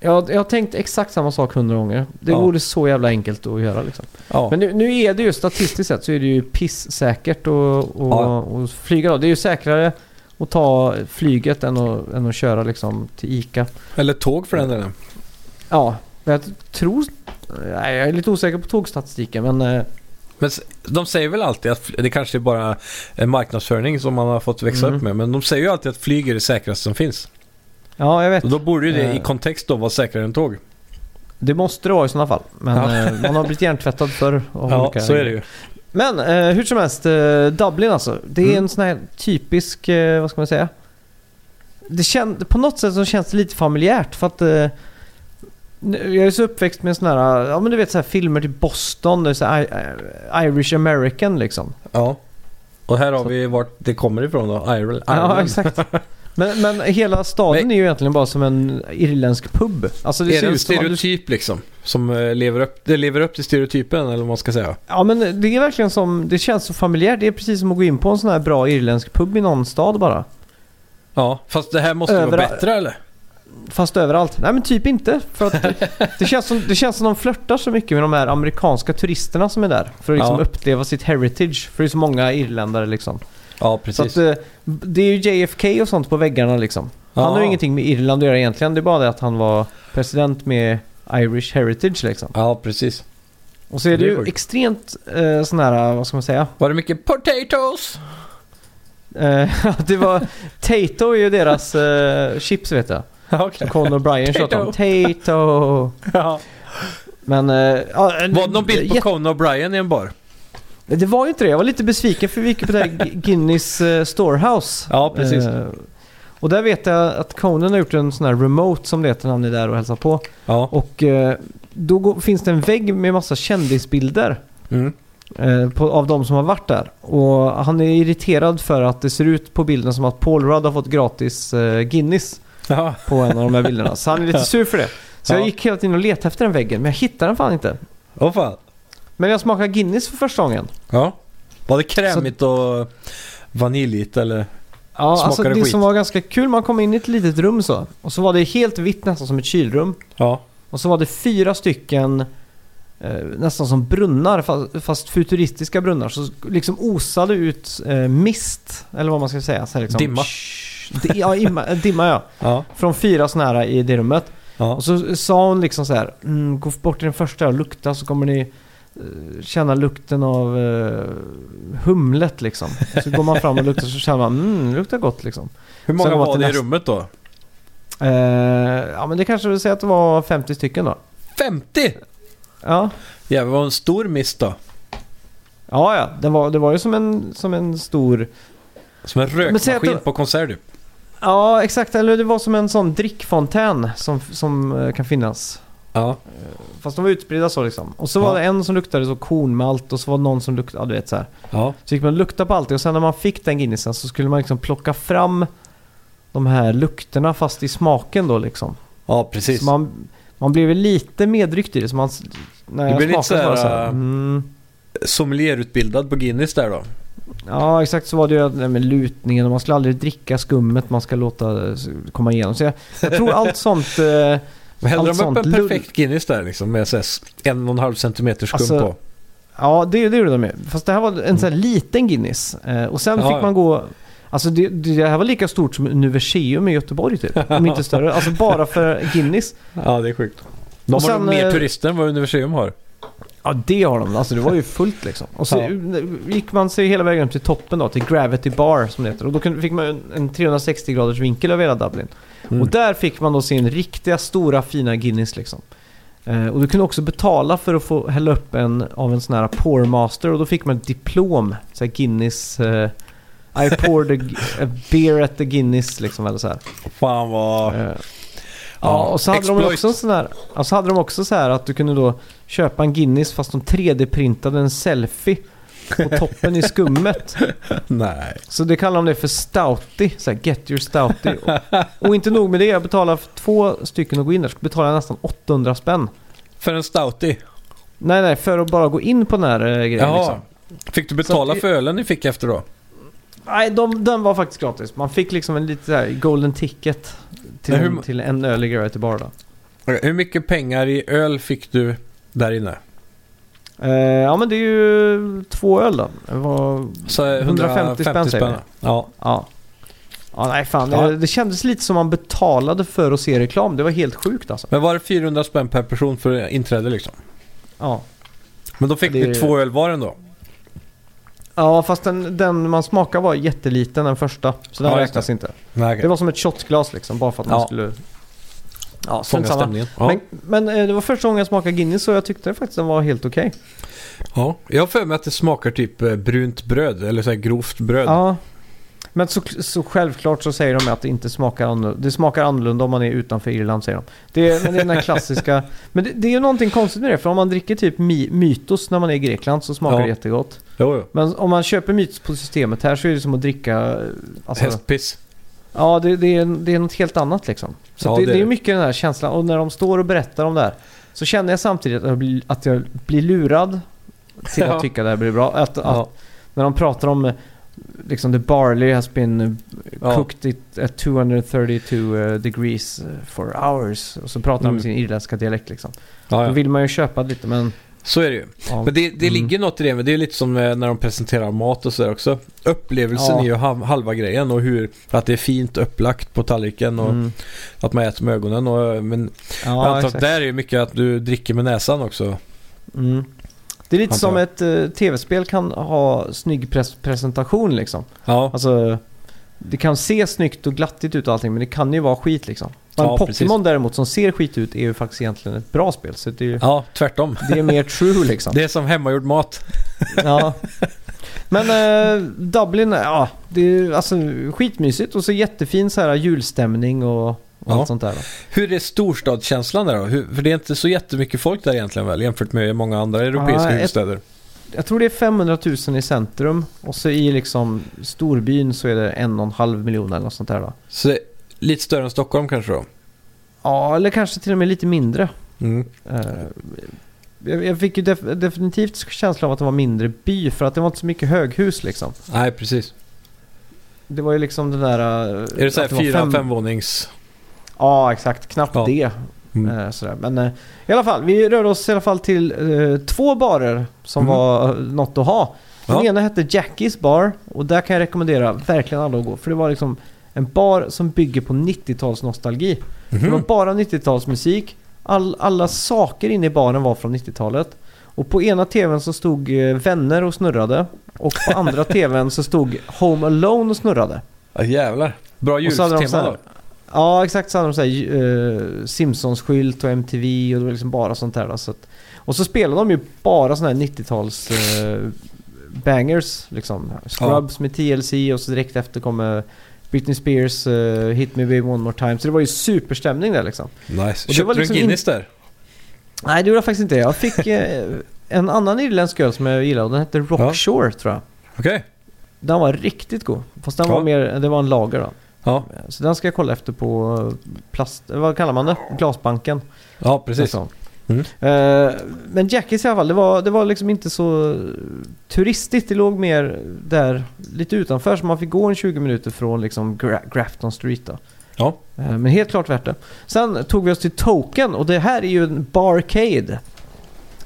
Jag, jag har tänkt exakt samma sak hundra gånger. Det Ja. vore så jävla enkelt att göra liksom. Ja. Men nu, nu är det ju statistiskt sett så är det ju pissäkert att Ja. flyga då. Det är ju säkrare att ta flyget än att, än att köra liksom till ICA. Eller tåg för den delen. Ja, jag tror... Jag är lite osäker på tågstatistiken men... eh, Men de säger väl alltid att det kanske är bara en marknadsföring som man har fått växa Mm. upp med. Men de säger ju alltid att flyg är det säkraste som finns. Ja, jag vet. Och då borde ju det i Eh. kontext då vara säkrare än tåg. Det måste det vara i sådana fall. Men Ja. eh, man har blivit hjärntvättad förr. Ja, olika så är det ju. Men eh, hur som helst, eh, Dublin alltså. Det är Mm. en sån här typisk, eh, vad ska man säga? Det kän, på något sätt så känns det lite familjärt för att eh, jag är så uppväxt med såna här, ja men du vet så här filmer till Boston, det är så här, I- Irish American liksom. Ja. Och här har Så- vi vart det kommer ifrån då. Ireland. Ja, exakt. Men, men hela staden Men- är ju egentligen bara som en irländsk pub. Alltså det är det en om du- stereotyp liksom? Som eh, lever upp, det lever upp till stereotypen eller vad man ska säga. Ja men det är verkligen som, det känns så familjärt. Det är precis som att gå in på en sån här bra irländsk pub i någon stad bara. Ja, fast det här måste ju vara bättre eller? Fast överallt. Nej men typ inte. För att det, det, känns som, det känns som de flörtar så mycket med de här amerikanska turisterna som är där. För att liksom Ja. uppleva sitt heritage. För det är så många irländare liksom. Ja, Så precis. att eh, det är ju JFK och sånt på väggarna liksom. Han har Ja. ju ingenting med Irland att göra egentligen. Det är bara det att han var president med Irish heritage liksom. Ja, precis. Och så är det, Det är ju sjukt. extremt eh, sån här, vad ska man säga? Var det mycket potatoes? Eh, det var... Tato är ju deras eh, chips vet jag. Okej. Conor Bryan tjatade om. Tato. Ja. Men... eh, ja, Var det någon bild på jätte- Conan O'Brien i en bar? Det var ju inte det. Jag var lite besviken för vi gick på det här Gu- Guinness eh, Storehouse. Ja, precis. Eh, och där vet jag att Conan har gjort en sån här remote som det heter när han är där och hälsar på. Ja. Och eh, då går, finns det en vägg med massa kändisbilder. Mm. eh, på, av de som har varit där. Och han är irriterad för att det ser ut på bilden som att Paul Rudd har fått gratis eh, Guinness Ja. på en av de här bilderna. Så han är lite sur för det. Så Ja. jag gick hela tiden och letade efter den väggen, men jag hittade den fan inte. Åh fan. Men jag smakade Guinness för första gången. Ja. Var det krämigt och vaniljigt eller? Ja, Smakade alltså det skit. som var ganska kul, man kom in i ett litet rum så. Och så var det helt vitt nästan som ett kylrum. Ja. Och så var det fyra stycken eh, nästan som brunnar, fast, fast futuristiska brunnar. Så liksom osade ut eh, mist, eller vad man ska säga. Så här liksom, Dimma. Shh, di, ja, imma, eh, dimma ja. Ja. Från fyra sådana här i det rummet. Ja. Och så sa hon liksom så här, mm, gå bort till den första och lukta så kommer ni känna lukten av eh, humlet liksom. Så går man fram och luktar så känner man, mm, det luktar gott liksom. Hur många var det i nästa. rummet då? Eh, ja men det kanske vill säga att det var 50 stycken då. 50! Ja. Jävlar vad en stor miss då. Ja, ja. Det var, det var ju som en, som en stor Som en rökmaskin du- på konsert typ. Ja, exakt. Eller det var som en sån drickfontän som, som eh, kan finnas. Ja. Fast de var utspridda så liksom. Och så var det en som luktade så kornmalt och så var det någon som luktade, ja du vet så här. Ja. Så gick man och luktade på allt och sen när man fick den Guinnessen så skulle man liksom plocka fram de här lukterna fast i smaken då liksom. Ja, precis. Så man, man blev väl lite medryckt i det. Så man, när jag blir lite smakade så här, här, mm, Sommelierutbildad på Guinness där då. Ja, exakt så var det ju med lutningen och man skulle aldrig dricka skummet man ska låta komma igenom. Så jag, jag tror allt sånt... Eh, Men hällde Allt de upp en perfekt Guinness där liksom med så här en och en halv centimeter skum Alltså, på? ja, det, det gjorde de ju. Fast det här var en sån här liten Guinness. Eh, och sen Ja, fick man gå... Alltså det, det här var lika stort som Universium i Göteborg typ. Om inte större. Alltså bara för Guinness. Ja, det är sjukt. De Och har sen, mer eh, turister än vad Universium har. Ja, det har de. Alltså det var ju fullt liksom. Och så Ja. gick man sig hela vägen upp till toppen då, till Gravity Bar som det heter. Och då fick man en, en 360 graders vinkel över hela Dublin. Mm. Och där fick man då sin riktiga stora fina Guinness liksom. Eh, och du kunde också betala för att få hälla upp en av en sån här pourmaster och då fick man ett diplom. Så här Guinness... Eh, I poured a, a beer at the Guinness liksom eller så här. Fan vad... Eh, Ja, och så hade de exploit. också en sån här, ja, så hade de också så här att du kunde då köpa en Guinness fast de 3D-printade en selfie på toppen i skummet. Nej. Så det kallar de det för stouty, så här, get your stouty. Och, och inte nog med det, jag betalar för två stycken och gå in där, så betalar jag nästan 800 spänn. För en stouty? Nej, nej, för att bara gå in på den här eh, grejen Jaha. liksom. Fick du betala att- för ölen ni fick efter då? Nej, de, den var faktiskt gratis. Man fick liksom en lite så här golden ticket till, hur- en, till en öl i Gravity Bar då. Hur mycket pengar i öl fick du där inne? Eh, ja, men det är ju två öl då. Det var Så 150 spänn, säger vi. Ja. Ja. Ja, nej fan. Ja. Det, det kändes lite som man betalade för att se reklam. Det var helt sjukt alltså. Men var det 400 spänn per person för inträde liksom? Ja. Men då fick Det- ni två öl var ändå? Ja, fast den, den man smakade var jätteliten den första. Så den Ja, räknas inte. Nej, okej. Det var som ett shotglas liksom. Bara för att man Ja. skulle... Ja, Fånga stämningen. Ja. Men, men eh, det var första gången jag smakade Guinness och jag tyckte faktiskt den var helt okej. ja. Jag har för mig att det smakar typ eh, brunt bröd eller så här grovt bröd. Ja. Men så, så självklart så säger de att det inte smakar annorlunda. Det smakar annorlunda om man är utanför Irland säger de. Det är, men det är den här klassiska. Men det, det är ju någonting konstigt med det. För om man dricker typ mi, Mytos när man är i Grekland så smakar Ja. det jättegott. Jo, jo. Men om man köper Mytos på systemet här så är det som att dricka... eh, Alltså, Hästpiss. Ja, det, det, är, det är något helt annat liksom. Så Ja, det, det är mycket den här känslan. Och när de står och berättar om det här så känner jag samtidigt att jag blir, att jag blir lurad till Ja. att tycka det här blir bra. Att, att Ja. när de pratar om liksom the barley has been Ja. cooked at 232 eh, degrees for hours. Och så pratar de Mm. med sin irländska dialekt liksom. Ja, Då ja. vill man ju köpa lite men... Så är det ju. Ja. Men det, det Mm. ligger något i det, men det är lite som eh, när de presenterar mat och sådär också. Upplevelsen Ja. är ju halv, halva grejen och hur att det är fint upplagt på tallriken och Mm. att man äter med ögonen. Och, men jag Ja, antar att där är ju mycket att du dricker med näsan också. Mm. Det är lite som jag. ett eh, tv-spel kan ha snygg pres- presentation liksom. Ja, Alltså, det kan se snyggt och glattigt ut och allting men det kan ju vara skit liksom. Men Ja, Pokémon däremot som ser skit ut är ju faktiskt egentligen ett bra spel. Så det är, ju- ja tvärtom. det är mer true liksom. Det är som hemmagjord mat. Ja. Men eh, Dublin, ja, det är alltså skitmysigt och så jättefin så här julstämning och, Ja. allt sånt där. Hur är storstadskänslan där då? Hur, för det är inte så jättemycket folk där egentligen väl jämfört med många andra europeiska Ja, huvudstäder. Jag tror det är 500 000 i centrum och så i liksom storbyn så är det en och en halv miljon eller något sånt där då. Så lite större än Stockholm kanske då? Ja, eller kanske till och med lite mindre. Mm. Eh, jag, jag fick ju def- definitivt känslan av att det var mindre by för att det var inte så mycket höghus liksom. Nej, precis. Det var ju liksom den där... eh, Är det så här fyra, fem- femvånings... Ja, exakt. Knappt Ja. det. Mm. Eh, sådär. Men i alla fall, vi rörde oss i alla fall till eh, två barer som Mm. var något att ha. Den Ja. ena hette Jackies bar och där kan jag rekommendera verkligen alla att gå. För det var liksom en bar som bygger på 90-tals nostalgi. Det var Mhm. bara 90-talsmusik. All, alla saker inne i baren var från 90-talet. Och på ena tvn så stod eh, Vänner och snurrade. Och på andra tvn så stod Home Alone och snurrade. Ja, jävlar. Bra jultema här- då. Ja, exakt så hade de så här, eh, Simpsons-skylt och MTV och det var liksom bara sånt där. Då, så att, och så spelade de ju bara såna här 90-tals eh, bangers liksom. Scrubs med TLC och så direkt efter kommer Britney Spears eh, Hit Me Baby One More Time. Så det var ju superstämning där liksom. Nice. Köpte du liksom en Guinness där? Nej det gjorde jag faktiskt inte. Jag fick eh, en annan irländsk öl som jag gillade och den hette Rockshore tror jag. Okej. Den var riktigt god. Fast den Ja. var mer, det var en lager då. Ja. Så den ska jag kolla efter på eh, plast, vad kallar man det? Glasbanken. ja, precis. Alltså. Mm. Eh, men Jackies i alla fall, det var, det var liksom inte så turistigt. Det låg mer där lite utanför så man fick gå en 20 minuter från liksom Gra- Grafton Street då. Ja. Eh, men helt klart värt det. Sen tog vi oss till Token och det här är ju en barcade.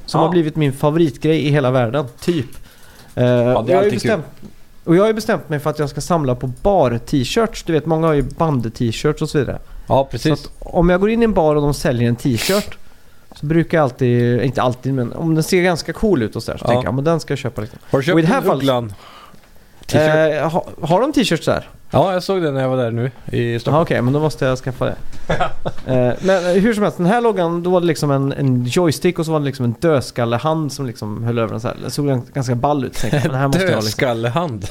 Som Ja. har blivit min favoritgrej i hela världen, typ. Är och jag har ju alltid bestämt, och jag har ju bestämt mig för att jag ska samla på bar-t-shirts. Du vet, många har ju band-t-shirts och så vidare. Ja, precis. om jag går in i en bar och de säljer en t-shirt så brukar jag alltid, inte alltid men om den ser ganska cool ut och så, där, så Ja. tänker jag men den ska jag köpa. Liksom. Har du och i köpt det här en Ugglan? Eh, ha, har de t-shirts där? Ja, jag såg det när jag var där nu i Stockholm. okej, men då måste jag skaffa det. eh, men eh, hur som helst, den här loggan då var det liksom en, en joystick och så var det liksom en dödskallehand som liksom höll över den så här. Det såg gans- ganska ball ut. Tänkte, men här måste liksom. Dödskallehand.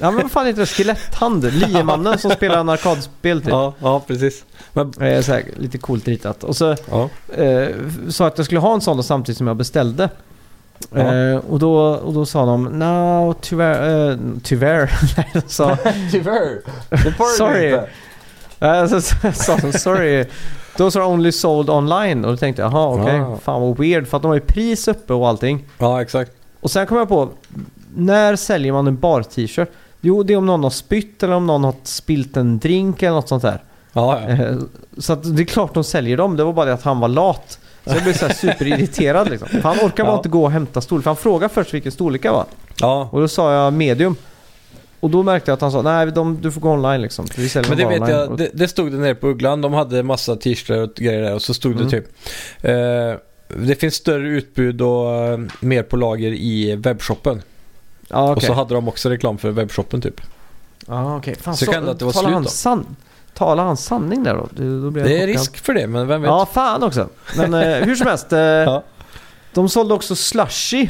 Ja men vad fan heter det? Skeletthand? Liemannen som spelar en arkadspel typ. Ja, ja, precis. Men, Eh, så här, lite coolt ritat. Och så ja. eh, sa att jag skulle ha en sån då samtidigt som jag beställde. Ja. Eh, och, då, och då sa de no, tyvärr, eh, tyvärr. Nej, de sa, Tyvärr. Sorry. inte. eh, så, sa de sorry. Those are only sold online. Och då tänkte jag, jaha okej, Ja. fan vad weird. För att de har ju pris uppe och allting. Ja, exakt. Och sen kom jag på, när säljer man en bar-t-shirt? Jo, det är om någon har spytt eller om någon har spilt en drink eller något sånt där. Ja, ja. Eh, Så att det är klart de säljer dem. Det var bara det att han var lat. Så jag blev så superirriterad liksom. För han orkar bara Ja. inte gå och hämta storlek. För han frågade först vilken storlek jag var. ja. Och då sa jag medium. Och då märkte jag att han sa nej de, du får gå online liksom. Vi säljer Men det vet online. jag, Och- det, det stod det nere på Ugglan. De hade massa t-shirtar och grejer där och så stod Mm. det typ eh, Det finns större utbud och eh, mer på lager i webbshoppen. Ja Och okej. så hade de också reklam för webbshoppen typ. Ja okej. Fan, Så kan det att det var slut han då. san, Talar han sanning där då? Det, då blir Det är chockad. risk för det, men vem vet? Ja fan också. Men eh, hur som helst. Eh, Ja. De sålde också slushy.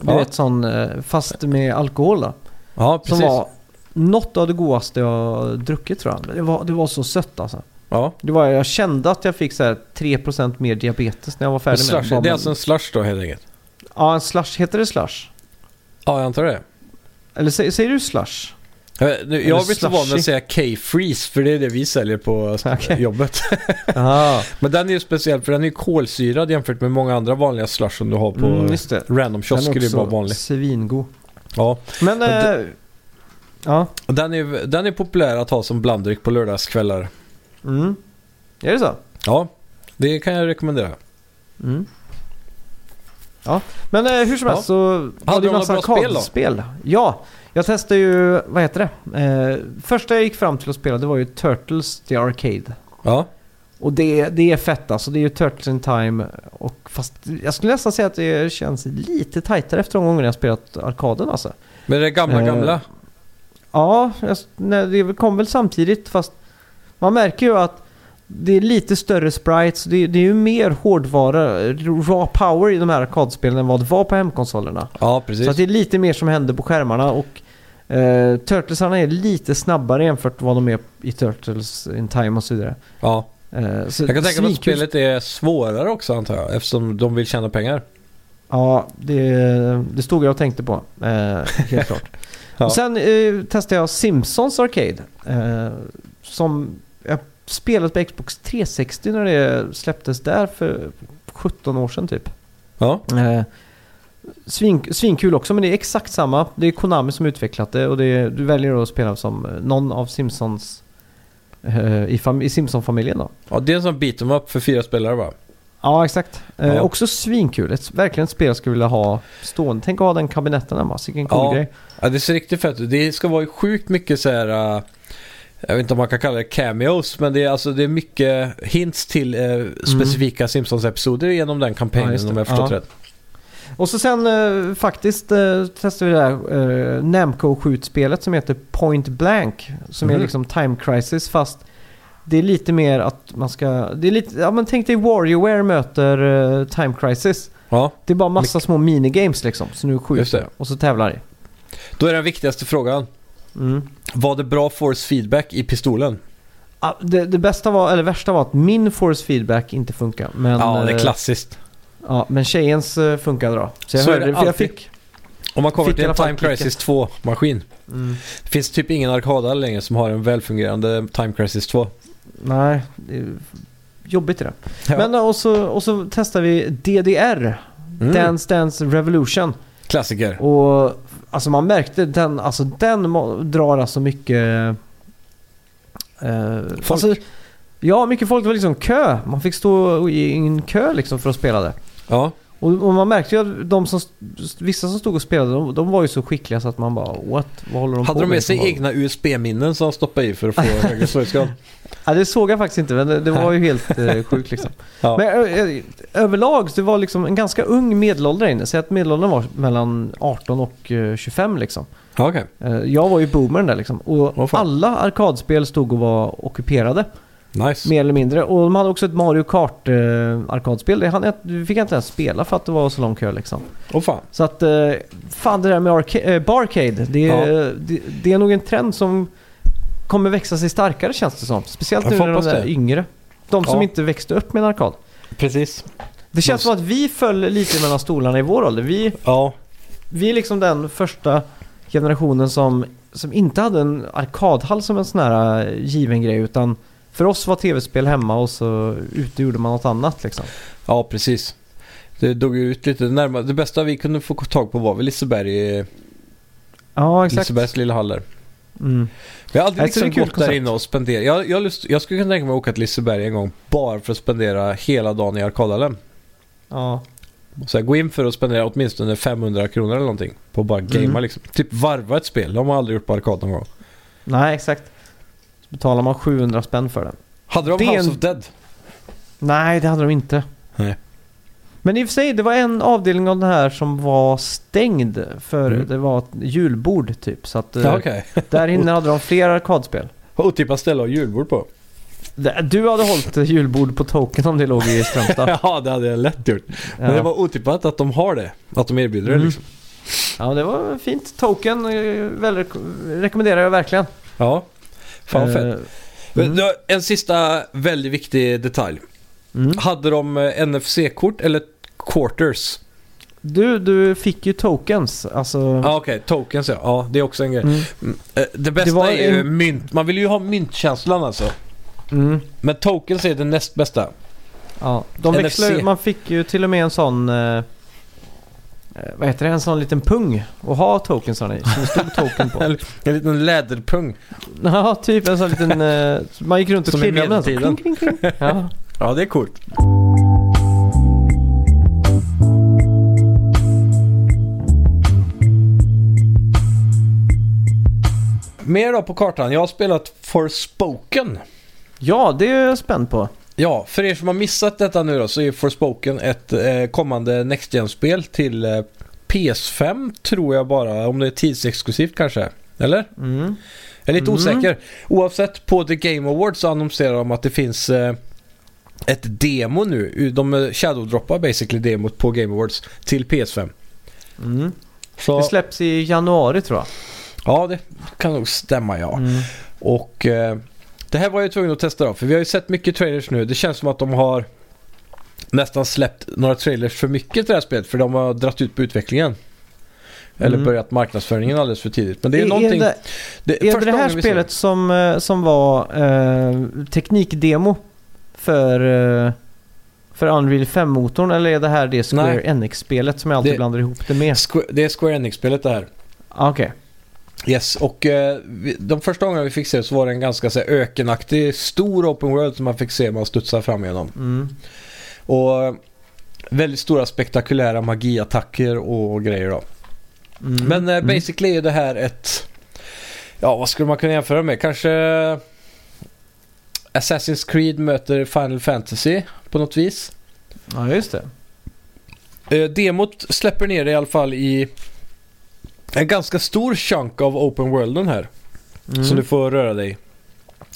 Du Ja. vet sån eh, fast med alkohol då. Ja, Som precis. var något av det godaste jag druckit tror jag. Det var, det var så sött alltså. Ja. Det var, jag kände att jag fick så här 3% mer diabetes när jag var färdig med slush, Bara det är man- alltså en slush då helt enkelt? Ja, en slush. Heter det slush? Ja, jag antar det. Eller säger, säger du slush? Jag, nu, jag blivit så van vid att säga K-freeze för det är det vi säljer på Okej. jobbet. Ja, Men den är ju speciell för den är kolsyrad jämfört med många andra vanliga slush som du har på mm, random kiosker. Det är bara vanlig. svingod. Ja. Men... Eh, ja. Den är, den är populär att ha som blanddryck på lördagskvällar. Mm. Är det så? Ja, det kan jag rekommendera. Mm. Ja, men eh, hur som Ja. helst så var Hade massa några bra spel då? Ja, jag testade ju, vad heter det? Eh, första jag gick fram till att spela det var ju Turtles The Arcade. Ja, Och det, det är fett alltså. Det är ju Turtles in Time. Och fast jag skulle nästan säga att det känns lite tajtare efter de gångerna jag spelat arkaden alltså. men det är gamla Eh, gamla. Ja, jag, nej, det kom väl samtidigt fast man märker ju att det är lite större sprites. Det, det är ju mer hårdvara, raw power i de här arkadspelen än vad det var på hemkonsolerna. Ja, precis. Så att det är lite mer som händer på skärmarna och eh, Turtlesarna är lite snabbare jämfört med vad de är i Turtles in Time och så vidare. ja. Eh, så Jag kan tänka mig att spelet är svårare också antar jag. Eftersom de vill tjäna pengar. Ja, det, det stod jag och tänkte på. Eh, helt klart. Ja. Och sen eh, testade jag Simpsons Arcade. Eh, som jag spelade på Xbox 360 när det släpptes där för 17 år sedan typ. Ja, Eh, svin, svinkul också, men det är exakt samma. Det är Konami som utvecklat det och det är, du väljer då att spela som eh, någon av Simpsons eh, i, i Simpson-familjen då. ja det är en sån beat em up för fyra spelare va? Ja, exakt. Eh, Ja. Också svinkul. Ett, verkligen ett spel jag skulle vilja ha stående. Tänk att ha den kabinetten hemma. Vilken cool Ja. grej. Ja, det ser riktigt fett ut. Det ska vara sjukt mycket så här... äh, jag vet inte om man kan kalla det cameos, men det är, alltså, det är mycket hints till äh, specifika Simpsons-episoder genom den Ja, kampanjen det. om jag förstått Ja. rätt. Och så sen eh, faktiskt eh, testade vi det här eh, Namco-skjutspelet som heter Point Blank. Som är Mhm. liksom Time Crisis fast det är lite mer att man ska... Det är lite, ja men tänk dig WarioWare möter eh, Time Crisis. Ja, Det är bara massa små minigames liksom. Så nu skjuter och så tävlar i. då är den viktigaste frågan. Mm. Var det bra force feedback i pistolen? Ja, det, det bästa var, eller värsta var att min force feedback inte funkar. Men, ja, det är eh, klassiskt. Ja, men tjejens uh, funkade bra. Så jag Så hörde det för jag fick... Om man kommer till en Time. Crisis 2-maskin. Mm. Det finns typ ingen arkadhall längre som har en välfungerande Time Crisis 2. Nej, det är jobbigt det. Ja. Men eh, och så, och så testar vi DDR. Mm. Dance Dance Revolution. Klassiker. Och alltså man märkte den, alltså den drar alltså mycket... Eh, Folk. Alltså, ja, mycket folk. Det var liksom kö. Man fick stå i en kö liksom för att spela det. Ja, Och, och man märkte ju att de som, vissa som stod och spelade, de, de var ju så skickliga så att man bara what? Vad håller de på hade de med sig liksom? egna USB-minnen som de stoppade i för att få högre svårighetsgrad? Ja, det såg jag faktiskt inte, men det, det var ju helt eh, sjukt liksom. Ja. Men ö, ö, överlag så det var liksom en ganska ung medelålder inne. Säg att medelåldern var mellan 18 och eh, 25 liksom. Ja, okej. Eh, jag var ju boomern där liksom. Och fan. alla arkadspel stod och var ockuperade. Nice. Mer eller mindre. Och de hade också ett Mario Kart eh, arkadspel. Det hann jag- det fick jag inte ens spela för att det var så lång kö liksom. Åh fan. Så att, eh, fan det där med arca- eh, Barcade, det, Ja. det, det är nog en trend som kommer växa sig starkare känns det som. Speciellt Jag nu när de är yngre. De som Ja. inte växte upp med en arkad. Precis. Det känns som att vi föll lite mellan stolarna i vår ålder. Vi, Ja, vi är liksom den första generationen som, som inte hade en arkadhall som en sån här eh, given grej. Utan för oss var tv-spel hemma och så ute gjorde man något annat liksom. ja precis. Det dog ut lite närmare. Det bästa vi kunde få tag på var väl Liseberg, Ja, exakt. Lisebergs lilla hallar. Mm. Vi har aldrig liksom gått där inne och spenderat. Jag, jag, lust, jag skulle kunna tänka mig att åka till Liseberg en gång bara för att spendera hela dagen i arkadhallen. Ja. Så här, gå in för att spendera åtminstone 500 kronor eller någonting på att bara gamea Mm. liksom. Typ varva ett spel. Det har man aldrig gjort på arkad någon gång. Nej, exakt. Betalar man 700 spänn för den. Hade de Det House en- of Dead? Nej, det hade de inte. Nej. Men i och för sig, det var en avdelning av den här som var stängd för Mm. det var ett julbord typ. Så att eh, Ja, okej. där inne hade de fler arkadspel. Otippat ställe att ha julbord på. Du hade hållit julbord på Token om det låg i Strömstad. ja, det hade jag lätt gjort. Men Ja. det var otippat att de har det. Att de erbjuder det Mm. liksom. ja, det var fint. Token eh, väl, rekommenderar jag verkligen. Ja. Fan fett. Eh, mm. En sista väldigt viktig detalj. Mm. Hade de eh, NFC-kort eller quarters? Du, du fick ju tokens. Alltså... Ja okej, tokens ja. Ja, det är också en grej. Mm. Mm, eh, Det bästa Det är ju en- mynt. Man vill ju ha myntkänslan alltså. Mm. Men tokens är det näst bästa. Ja, de NFC. växlar, man fick ju till och med en sån... Eh, vad heter det? En sån liten pung att ha tokensarna i. Som det stod token på. En en liten läderpung. Ja, typ en sån liten... Eh, man gick runt och Som klirrade med den. så kling, kling. Ja. Ja, det är coolt. Mer då på kartan. Jag har spelat Forspoken. ja, det är jag spänd på. Ja, för er som har missat detta nu då så är Forspoken ett eh, kommande Next Gen-spel till eh, PS5 tror jag bara. Om det är tidsexklusivt kanske. Eller? Mm. Jag är lite Mm. osäker. Oavsett, på The Game Awards så annonserar de att det finns eh, ett demo nu. De eh, shadow-droppar basically demot på Game Awards till PS5. Mm. Så, Det släpps i januari tror jag. ja, det kan nog stämma ja. Mm. Och eh, det här var jag tvungen att testa då. För vi har ju sett mycket trailers nu. Det känns som att de har nästan släppt några trailers för mycket till det här spelet. För de har dratt ut på utvecklingen. Eller Mm. börjat marknadsföringen alldeles för tidigt. Men det är, är, någonting... det, det, är det det här spelet som, eh, som var eh, teknikdemo för, eh, för Unreal 5-motorn? Eller är det här det Square. Enix-spelet som jag alltid Det- blandar ihop det med? Squ- det är Square Enix-spelet det här. Ah, Okej. Yes, och eh, de första gångerna vi fick se så var det en ganska så här, ökenaktig stor open world som man fick se man studsar fram igenom. Mm. Och eh, väldigt stora spektakulära magiattacker och grejer då. Mm. Men eh, Mm. basically är det här ett... Ja, vad skulle man kunna jämföra med? Kanske Assassin's Creed möter Final Fantasy på något vis. Ja, just det. Eh, demot släpper ner det i alla fall i en ganska stor chunk av open worlden här. Mm. som du får röra dig.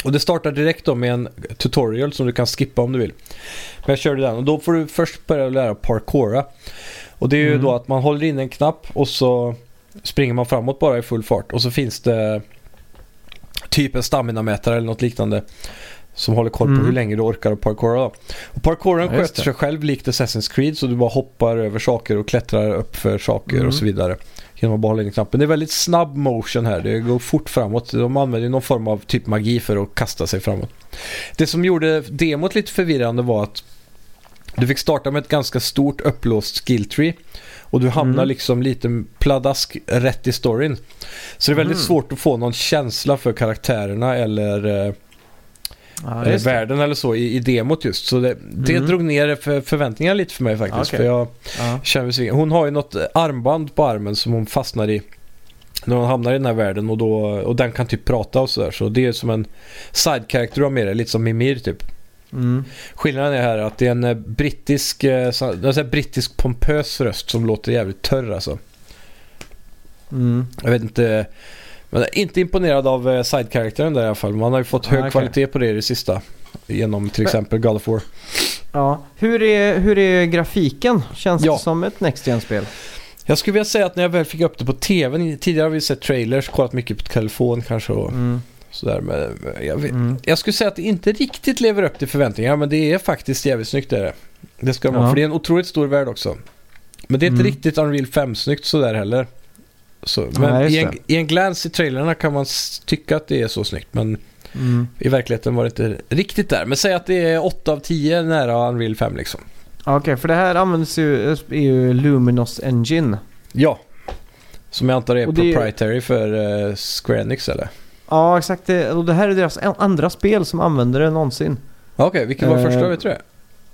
Och det startar direkt då med en tutorial som du kan skippa om du vill. Men jag körde den och då får du först börja lära parkoura. Och det är ju Mm. då att man håller in en knapp och så springer man framåt bara i full fart. Och så finns det typ en stamina-mätare eller något liknande. Som håller koll på Mm. hur länge du orkar att parkoura. Och parkouren Ja, sköter sig själv likt Assassin's Creed. Så du bara hoppar över saker och klättrar upp för saker Mm. och så vidare. Genom att bara hålla in knappen. Det är väldigt snabb motion här. Det går fort framåt. De använder någon form av typ magi för att kasta sig framåt. Det som gjorde demot lite förvirrande var att du fick starta med ett ganska stort upplåst skill tree. Och du hamnar Mm. liksom lite pladask rätt i storyn. Så det är väldigt Mm. svårt att få någon känsla för karaktärerna eller eh, Ja, eh, världen eller så i, i demot just. Så det, det Mm. drog ner för, förväntningarna lite för mig faktiskt. Okej. För jag Ja. känner. Hon har ju något armband på armen som hon fastnar i när hon hamnar i den här världen och, då, och den kan typ prata och sådär. Så det är som en side-character du har med dig, lite som Mimir typ. Mm. Skillnaden är här att det är en eh, brittisk, eh, en brittisk pompös röst som låter jävligt törr alltså. Mm. Jag vet inte, men inte imponerad av eh, side-karaktären där i alla fall. Man har ju fått Ah, hög okej. kvalitet på det i det sista. Genom till exempel God of War. Ja. Hur, är, hur är grafiken? Känns Ja. det som ett Next Gen-spel? Jag skulle vilja säga att när jag väl fick upp det på tvn, tidigare har vi sett trailers, kollat mycket på telefon kanske och Mm. sådär. Men jag, Mm. jag skulle säga att det inte riktigt lever upp till förväntningarna, men det är faktiskt jävligt snyggt det är det. Ska vara, Ja. för det är en otroligt stor värld också. Men det är inte Mm. riktigt Unreal 5-snyggt sådär heller. Så, men just i, en, i en glans i trailerna kan man tycka att det är så snyggt, men Mm. i verkligheten var det inte riktigt där. Men säg att det är 8 av 10 nära Unreal 5 liksom. Okej, för det här används ju, är ju Luminous Engine. Ja. Som jag antar är Och är- proprietary för uh, Square Enix eller? Ja, exakt. Det, och det här är deras andra spel som använder det någonsin. Okej, vilken var Eh, första vet du det?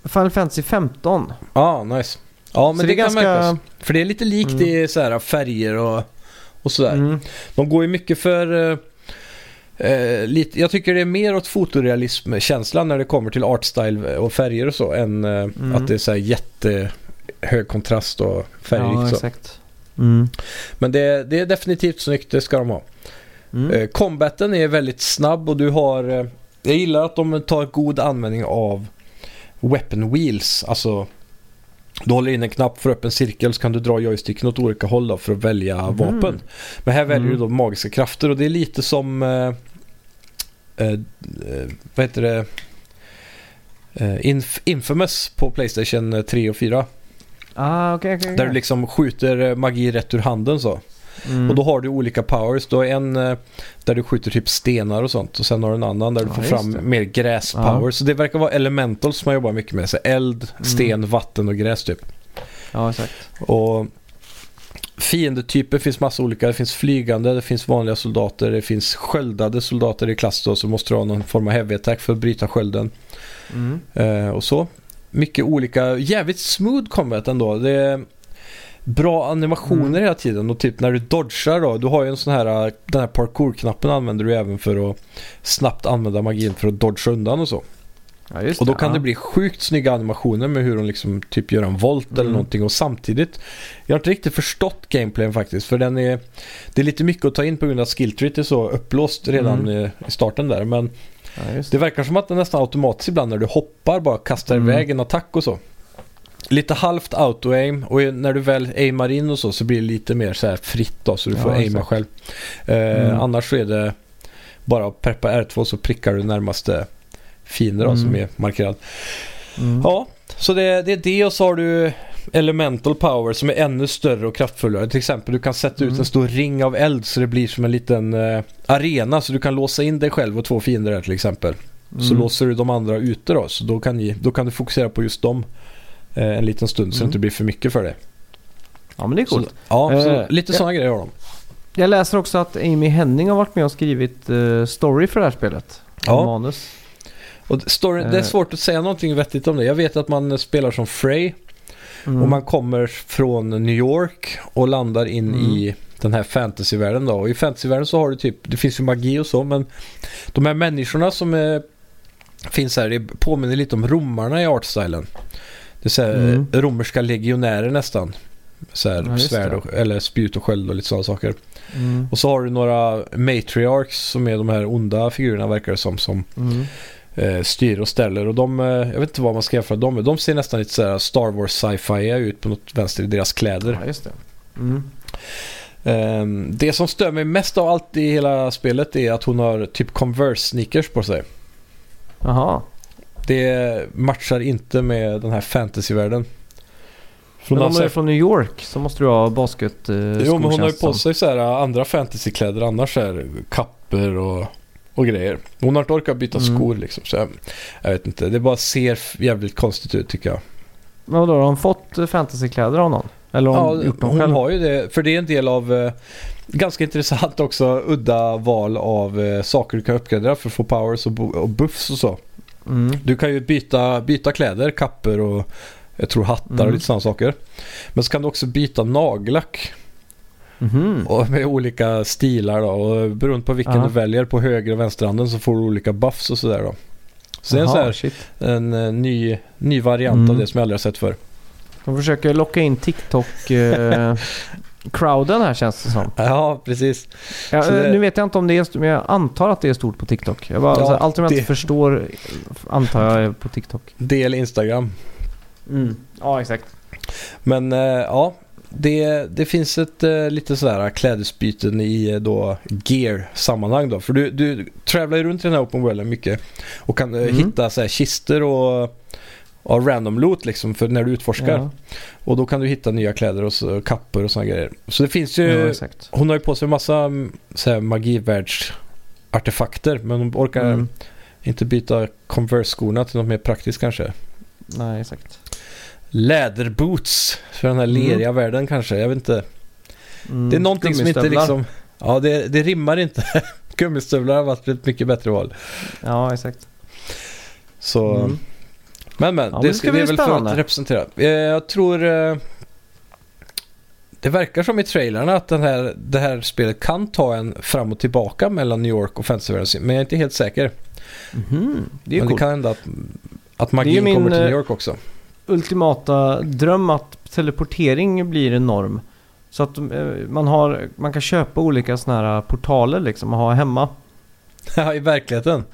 Final Fantasy 15. Ja, ah, nice. Ja, men Så det, det är kan ganska- märkas. För det är lite likt Mm. i så här färger och, och sådär. Mm. De går ju mycket för... eh, eh, lite, jag tycker det är mer åt fotorealism-känslan när det kommer till artstyle och färger och så än eh, Mm. att det är så här jättehög kontrast och färgrikt. Ja. Mm. Men det, det är definitivt snyggt, det ska de ha. Mm. Eh, combaten är väldigt snabb och du har... Eh, jag gillar att de tar god användning av weapon wheels. Alltså, du håller in en knapp för upp en cirkel så kan du dra joysticken åt olika håll då för att välja Mhm. vapen. Men här väljer Mm. du då magiska krafter och det är lite som... Eh, eh, eh, vad heter det? Eh, Inf- Infamous på Playstation 3 och 4. Ah, okej, okej. Där du liksom skjuter eh, magi rätt ur handen så. Mm. Och då har du olika powers. Du har en eh, där du skjuter typ stenar och sånt. Och sen har du en annan där du Ja, får fram det. mer gräspower. Så det verkar vara elementals som man jobbar mycket med. Så eld, Mm. sten, vatten och gräs typ. Ja, exakt. Och fiendetyper finns massa olika. Det finns flygande, det finns vanliga soldater, det finns sköldade soldater i klass då. Så måste du ha någon form av heavy attack för att bryta skölden. Mm. Eh, och så. Mycket olika, jävligt smooth combat ändå. Det är bra animationer Mm. hela tiden och typ när du dodgar då, du har ju en sån här, eh, den här parkour-knappen använder du även för att snabbt använda magin för att dodga undan och så. Ja, Och då det. kan ja. det bli sjukt snygga animationer med hur de liksom typ gör en volt eller Mm. någonting och samtidigt jag har inte riktigt förstått gameplayen faktiskt för den är det är lite mycket att ta in på grund av att skilltreet är så upplåst redan Mm. i, starten där men Ja, det det. verkar som att det nästan automatiskt ibland när du hoppar bara kastar Mm. iväg en attack och så. Lite halvt auto-aim och när du väl aimar in och så så blir det lite mer så här fritt då så du Ja, får aima exakt. själv. Eh, Mm. Annars så är det bara att preppa R2 så prickar du närmaste fiender då, Mm. som är markerad. Mm. Ja, så det, det är det och så har du Elemental Power som är ännu större och kraftfullare. Till exempel du kan sätta ut Mm. en stor ring av eld så det blir som en liten eh, arena så du kan låsa in dig själv och två fiender där till exempel. Så Mm. låser du de andra ute då. Så då kan, ni, då kan du fokusera på just dem en liten stund så det Mm. inte blir för mycket för dig. Ja, men det är Så, coolt. ja, så Eh, lite sådana grejer har de. Jag läser också att Amy Henning har varit med och skrivit eh, story för det här spelet. Ja. Manus. Och storyn, det är Eh. svårt att säga någonting vettigt om det. Jag vet att man spelar som Frey Mm. och man kommer från New York och landar in Mm. i den här fantasyvärlden då. Och i fantasyvärlden så har du typ, det finns ju magi och så men de här människorna som eh, finns här, det påminner lite om romarna i artstylen. Det är så här, Mm. romerska legionärer nästan. Så här, Ja, svärd och, eller spjut och sköld och lite sådana saker. Mm. Och så har du några matriarchs som är de här onda figurerna verkar det som. Som Mm. eh, styr och ställer. Och de, eh, jag vet inte vad man ska jämföra dem med. De ser nästan lite så här Star Wars sci-fi ut på något vänster i deras kläder. Ja, just det. Ehm, det som stör mig mest av allt i hela spelet är att hon har typ Converse sneakers på sig. Jaha. Det matchar inte med den här fantasyvärlden. Men hon om du är från New York så måste du ha basket eh, Jo men hon har ju på sig så här äh, andra fantasykläder annars. Så här, kapper och, och grejer. Hon har inte orkat byta Mm. skor liksom. Så jag, jag vet inte. Det bara ser jävligt konstigt ut tycker jag. Men vadå, har hon fått eh, fantasykläder av någon? Eller har hon Ja, gjort dem hon själv? har ju det. För det är en del av eh, ganska intressant också udda val av eh, saker du kan uppgradera för att få powers och, och buffs och så. Mm. Du kan ju byta, byta kläder, kapper och jag tror hattar Mm. och lite sådana saker. Men så kan du också byta nagellack Mhm. och med olika stilar då. Och beroende på vilken Ja. du väljer på höger och vänsterhanden så får du olika buffs och sådär då. Så det är en, här, en eh, ny, ny variant Mm. av det som jag aldrig har sett för. De försöker locka in TikTok-crowden här känns det som. Ja, precis. Ja, Så det- Nu vet jag inte om det är men jag antar att det är stort på TikTok. Jag bara, Ja, så här, allt som jag inte förstår antar jag är på TikTok. Del Instagram. Ja, exakt. Men eh, ja, det, det finns ett eh, lite sådär klädesbyten i eh, då gear-sammanhang då. För du, du travlar ju runt i den här open worlden mycket och kan eh, Mm. hitta så här kister och, och random loot liksom för när du utforskar. Ja, Och då kan du hitta nya kläder och så, kappor och sådana grejer. Så det finns ju, ja, hon har ju på sig en massa mm, så här, magivärldsartefakter men hon orkar Mm. inte byta Converse-skorna till något mer praktiskt kanske. Nej, exakt. Läderboots för den här Mm. leriga världen kanske. Jag vet inte. Mm. Det är någonting som inte liksom... Ja, det, det rimmar inte. Gummistövlar har varit ett mycket bättre val. Ja, exakt. Så... Mm. Men men, Ja, det, det ska ska det är väl för att representera. Eh, jag tror... Eh, det verkar som i trailerna att den här, det här spelet kan ta en fram och tillbaka mellan New York och fantasyvärlden. Men jag är inte helt säker. Mhm. Det är men det coolt. kan hända att, att Det magin min, kommer till eh, New York också. ultimata dröm att teleportering blir en norm. Så att man, har, man kan köpa olika sådana här portaler liksom och ha hemma. Ja, i verkligheten.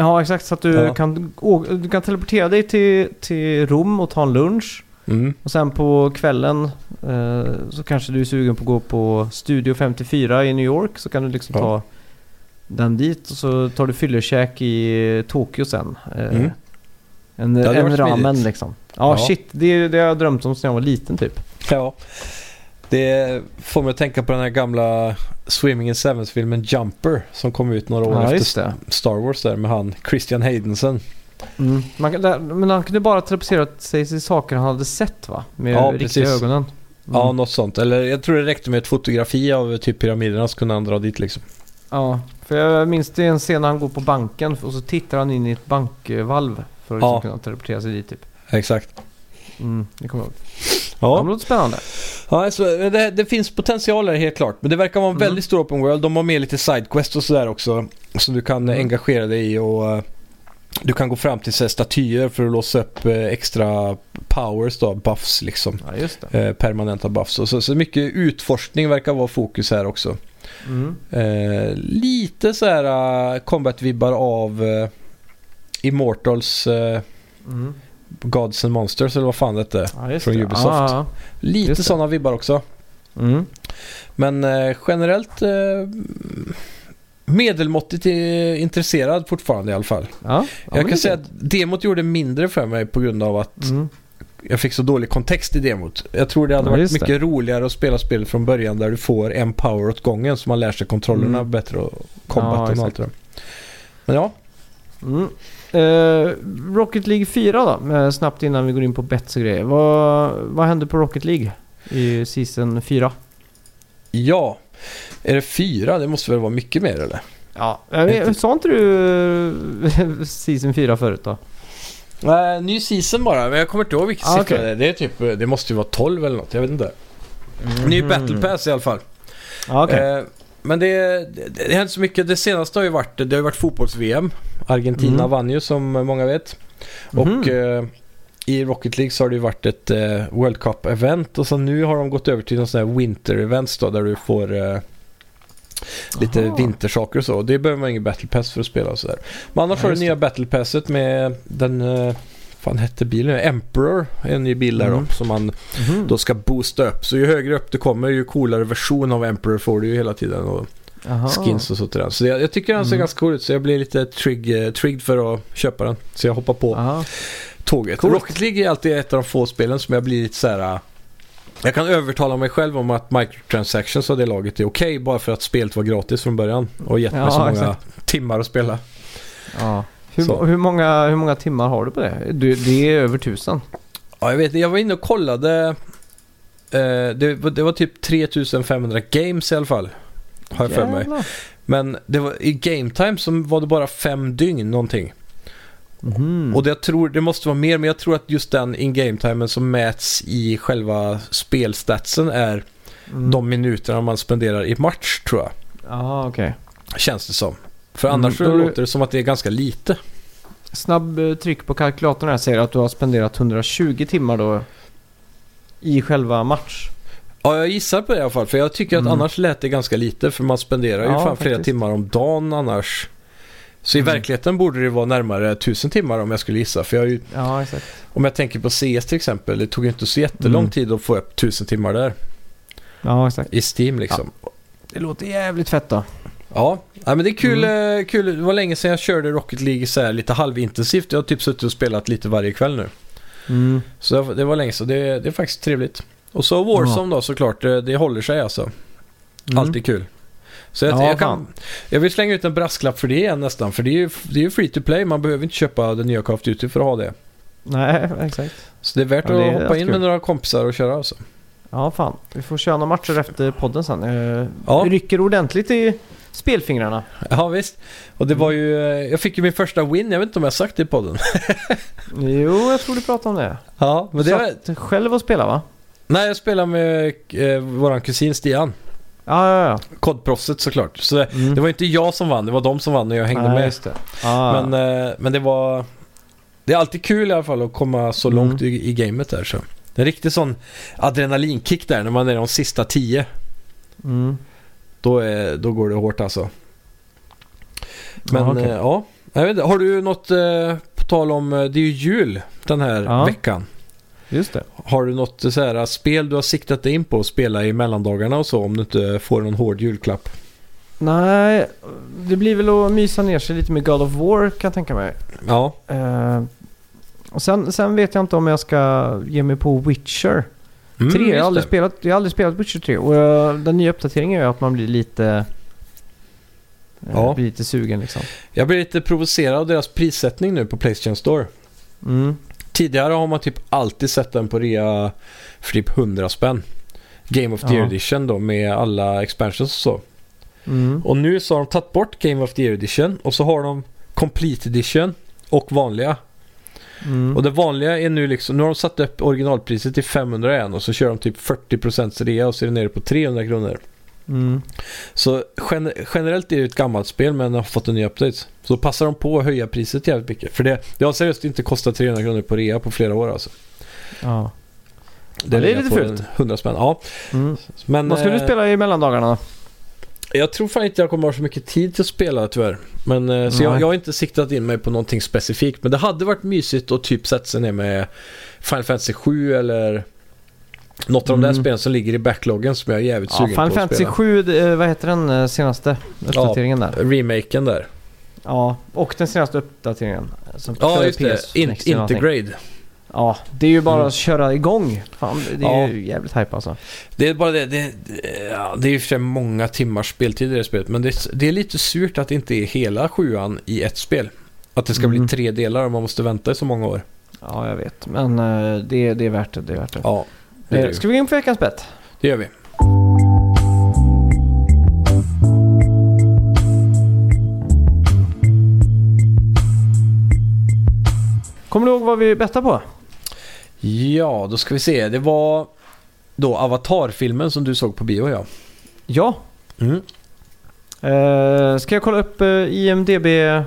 Ja, exakt. Så att du, Ja. kan, å- du kan teleportera dig till, till Rom och ta en lunch. Mm. Och sen på kvällen eh, så kanske du är sugen på att gå på Studio 54 i New York. Så kan du liksom Ja. ta den dit och så tar du fyllekäk i Tokyo sen. Eh, Mm. En, Det en ramen smidigt. liksom. Ja, Ja. shit. Det, det har jag drömt om sedan jag var liten typ. Ja. Det får mig att tänka på den här gamla Swimming in Sevens-filmen Jumper som kom ut några år Ja, efter. Star Wars där med han Christian Haydensen. Mm. Man, där, men han kunde bara teleportera sig till saker han hade sett va? Med Ja, riktiga precis. ögonen. Mm. Ja, något sånt. Eller jag tror det räckte med ett fotografi av typ pyramiderna så kunde han dra dit liksom. Ja, för jag minns det en scen när han går på banken och så tittar han in i ett bankvalv för att Ja. liksom kunna teleportera sig dit typ. Exakt. Mm, det kommer jag ihåg. Ja, Ja, det låter spännande. ja alltså, det, det finns potential där helt klart. Men det verkar vara en Mm. väldigt stor open world. De har med lite sidequest och sådär också. Som du kan eh, Mm. engagera dig i och eh, du kan gå fram till så statyer för att låsa upp eh, extra powers då, buffs liksom. Ja, just det. eh, permanenta buffs. Och så, så mycket utforskning verkar vara fokus här också. Mm. Eh, lite så här uh, combat-vibbar av eh, Immortals eh, Mm. Gods and Monsters eller vad fan det hette. Ja, Från. Ubisoft. Ja, Lite sådana vibbar också. Mm. Men eh, generellt eh, medelmåttigt eh, intresserad fortfarande i alla fall. Ja, jag kan säga att demot gjorde mindre för mig på grund av att Mm. jag fick så dålig kontext i demot. Jag tror det hade Ja, varit mycket det. roligare att spela spelet från början där du får en power åt gången så man lär sig kontrollerna Mm. bättre och combaten och allt det. Men ja, Mm. Eh, Rocket League 4 då, snabbt innan vi går in på bets och grejer. Vad, vad hände på Rocket League i season 4? ja. Är det fyra? Det måste väl vara mycket mer eller? Ja, vet, sa inte du season 4 förut då? Nej, ny season bara. Men jag kommer inte ihåg vilken Ah, siffra okej. det är. Det är typ, det måste ju vara 12 eller något. Jag vet inte. Ny Battle Pass i alla fall. Ja, okej. Eh, men det, det, det hänt så mycket. Det senaste har ju varit, det har ju varit fotbolls-VM. Argentina Mm. vann ju som många vet. Mhm. Och eh, i Rocket League så har det ju varit ett eh, World Cup-event och så nu har de gått över till någon sån här Winter-events då där du får eh, lite Aha. vintersaker och så. Det behöver man ingen Battle Pass för att spela och sådär. Men annars Ja, har du just nya Battle Passet med den, eh, fan hette bilen? Emperor, en ny bil där Mm. då som man Mhm. då ska boosta upp. Så ju högre upp du kommer ju coolare version av Emperor får du ju hela tiden. Och Aha. skins och så till den. Så jag, jag tycker den ser Mm. ganska cool ut så jag blir lite trigg, eh, trigged för att köpa den. Så jag hoppar på Aha. tåget. Coolt. Rocket League är alltid ett av de få spelen som jag blir lite så här. äh, Jag kan övertala mig själv om att microtransactions av det laget är okej bara för att spelet var gratis från början och gett mig Ja, så många exakt. timmar att spela. Ja. Hur, hur, många, hur många timmar har du på det? Du, det är över tusen. Ja, jag vet Jag var inne och kollade. Eh, det, var- det var typ 3500 games i alla fall. Har jag för mig. Men det var, i game time så var det bara fem dygn någonting. Mhm. Och det, jag tror, det måste vara mer, men jag tror att just den in-game timen som mäts i själva spelstatsen är Mm. de minuterna man spenderar i match, tror jag. Ja, okej. Känns det som. För Mm, annars det- låter det som att det är ganska lite. Snabb eh, tryck på kalkylatorn här säger att du har spenderat 120 timmar då i själva match. Ja, jag gissar på det i alla fall. För jag tycker att Mm. annars lät det ganska lite. För man spenderar ju Ja, fan flera faktiskt. timmar om dagen annars. Så i Mm. verkligheten borde det vara närmare 1000 timmar om jag skulle gissa. För jag ju, Ja, om jag tänker på CS till exempel. Det tog ju inte så jättelång Mm. tid att få upp 1000 timmar där. Ja, exakt. I Steam liksom. Det låter jävligt fett då. Ja, ja men det är kul, Mm. eh, kul. Det var länge sedan jag körde Rocket League så här lite halvintensivt. Jag har typ suttit och spelat lite varje kväll nu. Mm. Så det var- länge så det, det är faktiskt trevligt. Och så Warzone då såklart. Det, det håller sig alltså. Mm. Alltid kul. Så jag, Ja, jag, kan, jag vill slänga ut en brasklapp för det igen nästan. För det är ju det är free to play. Man behöver inte köpa den nya Call of Duty för att ha det. Nej, exakt. Så det är värt Ja, det är att hoppa in kul. med några kompisar och köra alltså. Ja, fan. Vi får köra några matcher efter podden sen. Eh, Ja. Rycker ordentligt i spelfingrarna. Ja visst. Och det var ju, eh, jag fick ju min första win. Jag vet inte om jag har sagt det i podden. Jo, jag tror du pratade om det. Ja, men det var, Satt själv och spela va? Nej, jag spelar med eh, våran kusin Stian. Ja, ja, ja. Kodproffset såklart. Så Mm. det var inte jag som vann, det var de som vann när jag hängde Nej, med. Ah. Men, eh, men det var... Det är alltid kul i alla fall att komma så Mm. långt i, i gamet där. Så. Det är en riktig sån adrenalinkick där när man är de sista tio. mm. Då, är, då går det hårt alltså. Men Ja, okej. eh, ja, jag vet inte, har du något eh, på tal om, eh, det är ju jul den här Ja. veckan. Just det. Har du något eh, så här, spel du har siktat dig in på att spela i mellandagarna och så om du inte får någon hård julklapp? Nej, det blir väl att mysa ner sig lite med God of War kan jag tänka mig. Ja, Eh, och sen, sen vet jag inte om jag ska ge mig på Witcher mm, 3. Jag har, aldrig det. spelat, jag har aldrig spelat Witcher 3 och eh, den nya uppdateringen är ju att man blir lite... eh, Ja. Blir lite sugen liksom. Jag blir lite provocerad av deras prissättning nu på Playstation Store. Mm. Tidigare har man typ alltid sett den på rea för typ 100 spänn. Game of the Ja. Year Edition då med alla expansions och så. Mm. Och nu så har de tagit bort Game of the Year Edition och så har de Complete Edition och vanliga. Mm. Och det vanliga är nu liksom, nu har de satt upp originalpriset till 500 igen och så kör de typ 40% rea och så är det nere på 300 kronor. Mm. Så gen- generellt är det ett gammalt spel men har fått en ny update. Så passar de på att höja priset jävligt mycket. För det, det har seriöst inte kostat 300 kronor på rea på flera år alltså. Ja. Det, Ja, det är lite fult. 100 spänn. Ja, Mm. men Vad ska du spela i mellandagarna? Jag tror fan inte jag kommer ha så mycket tid till att spela tyvärr. Men, eh, så jag, jag har inte siktat in mig på någonting specifikt. Men det hade varit mysigt att typ sätta sig ner med Final Fantasy 7 eller något av de där Mm. spelen som ligger i backloggen som jag är jävligt Ja, sugen Final på att Fantasy spela. 7, det, eh, vad heter den eh, senaste uppdateringen där? Remaken där. Ja, och den senaste uppdateringen. Som Ja, just det. In. Intergrade. Ja, det är ju bara Mm. att köra igång. Fan, det är Ja. ju jävligt hype alltså. Det är bara det. Det, det- ja, det är och för sig många timmars speltid i det spelet. Men det, det är lite surt att det inte är hela sjuan i ett spel. Att det ska Mm. bli tre delar och man måste vänta i så många år. Ja, jag vet. Men eh, det, det är värt det. Det, är värt det. Ja, det, Eh, det. Ska vi gå in på veckans bett? det gör vi. Kommer du ihåg vad vi bettade på? Ja, då ska vi se. Det var då Avatar-filmen som du såg på bio ja. Ja. Mm. Eh, ska jag kolla upp uh, IMDB-scoren?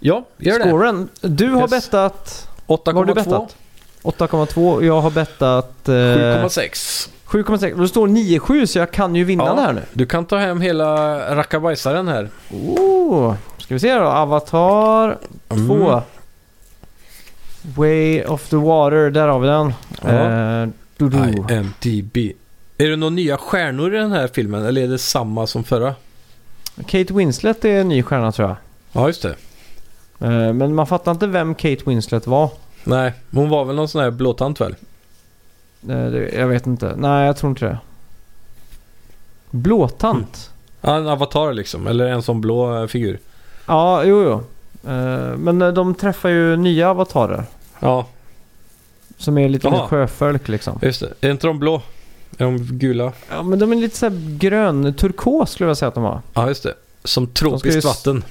Ja, gör det. Du har Yes. bettat... Vad har du 8,2. bettat? 8,2. Jag har bettat... Eh, 7,6. 7,6. Då står 9,7 så jag kan ju vinna Ja. det här nu. Du kan ta hem hela rackabajsaren här. Oh, ska vi se då. Avatar 2. Mm. Way of the Water, där har vi den. Ja. Eh, du-du. IMDB. Är det några nya stjärnor i den här filmen eller är det samma som förra? Kate Winslet är en ny stjärna tror jag. Ja, just det. Eh, men man fattar inte vem Kate Winslet var. Nej, hon var väl någon sån här blåtant väl? Eh, det, jag vet inte. Nej, jag tror inte det. Blåtant? Ja, en avatar liksom. Eller en sån blå eh, figur. Ja, jo, jo. Eh, men eh, de träffar ju nya avatarer. Ja, Som är lite mer sjöfolk liksom. just det. Är inte de blå? Är de gula? Ja, men de är lite så här grön, turkos skulle jag säga att de var. Ja, just det. Som tropiskt s- vatten.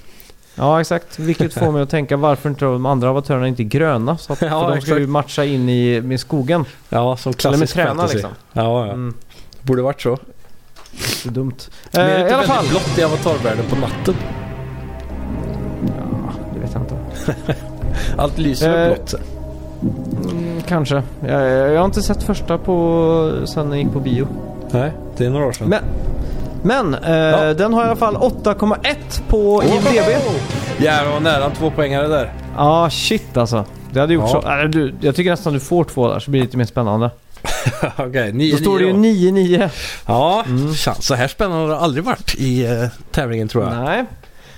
Ja, exakt. Vilket får mig att tänka varför inte de andra avatörerna inte är gröna. Så att, Ja, för de ska ju matcha in i med skogen. Ja, som Eller med klassisk träna liksom. Ja, ja. Mm, Borde varit så. det är dumt. Men är det Eh, inte I alla väldigt fall. blått i avatarvärlden på natten? Ja, det vet jag inte. Allt lyser med Eh, blått. Mm, kanske. Jag, jag har inte sett första på sen jag gick på bio. Nej, det är några år sedan. Men, men eh, Ja. den har i alla fall 8,1 på IMDB. Jävlar vad nära en tvåpoängare där. Ja, shit alltså. Det hade gjort Ja. så. Äh, du, jag tycker nästan du får två där så blir det lite mer spännande. Okej, 9 Då står det ju 9-9. Ja, Mm. så här spännande har det aldrig varit i uh, tävlingen tror jag. Nej,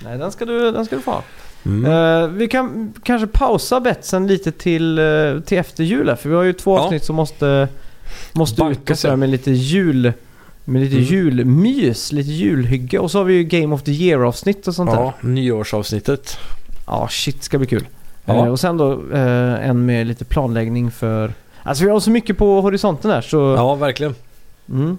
Nej den, ska du, den ska du få ha. Mm. Eh, vi kan kanske pausa betsen lite till, eh, till efter jul här, för vi har ju två Ja. avsnitt som måste, måste ut och med lite jul. Med lite Mm. julmys, lite julhygge. Och så har vi ju Game of the Year-avsnitt och sånt där. Ja, nyårsavsnittet. Ja, shit ska bli kul. Ja. Eh, och sen då en med lite planläggning för... Alltså vi har så mycket på horisonten här så... Ja, verkligen. Mm.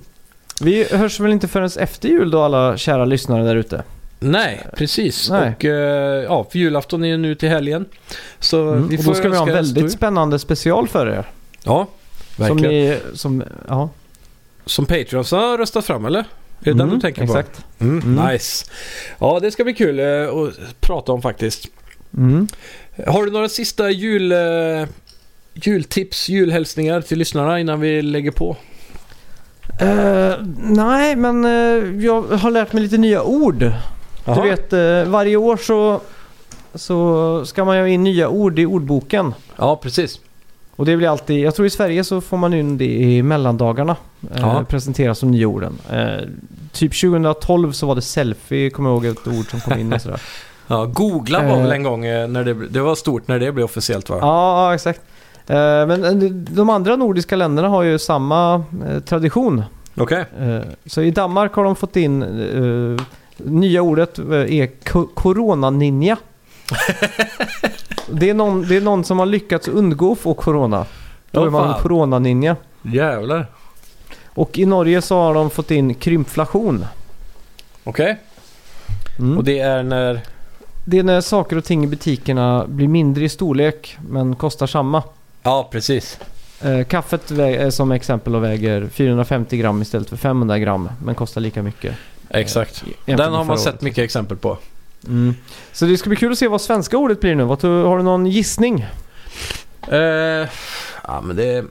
Vi hörs väl inte förrän efter jul då alla kära lyssnare där ute. Nej, precis. Nej. Och eh, ja, för julafton är ju nu till helgen. Så Mm. vi och får då ska vi ha en väldigt spännande special för er. Ja, Som verkligen. ni... Som, ja. Som Patreons har röstat fram eller? Är det den Mm, du tänker exakt. på? Mm, Mm. Nice. Ja, det ska bli kul eh, att prata om faktiskt. Mm. Har du några sista jul, eh, jultips, julhälsningar till lyssnarna innan vi lägger på? Eh, nej, men eh, jag har lärt mig lite nya ord. Jaha. Du vet, eh, varje år så, så ska man ju in nya ord i ordboken. Ja, precis. Och det blir alltid, jag tror i Sverige så får man in det i mellandagarna. Eh, Ja. Presenteras som nya orden. Eh, typ 2012 så var det selfie, kommer jag ihåg ett ord som kom in och sådär. Ja, googla var Eh. väl en gång eh, när det, det var stort när det blev officiellt va? ja, exakt. Eh, men eh, de andra nordiska länderna har ju samma eh, tradition. Okej. Eh, så i Danmark har de fått in eh, nya ordet eh, är corona-ninja. det, är någon, det är någon som har lyckats undgå att få corona. Då Åh, är man corona-ninja. Jävlar. Och i Norge så har de fått in krympflation. Okej. Mm. Och det är när... Det är när saker och ting i butikerna blir mindre i storlek men kostar samma. Ja, precis. Eh, kaffet är som exempel väger 450 gram istället för 500 gram men kostar lika mycket. Exakt. Eh, Den har man sett året. mycket exempel på. Mm. Så det ska bli kul att se vad svenska ordet blir nu. Har du någon gissning? Eh, ja, men det,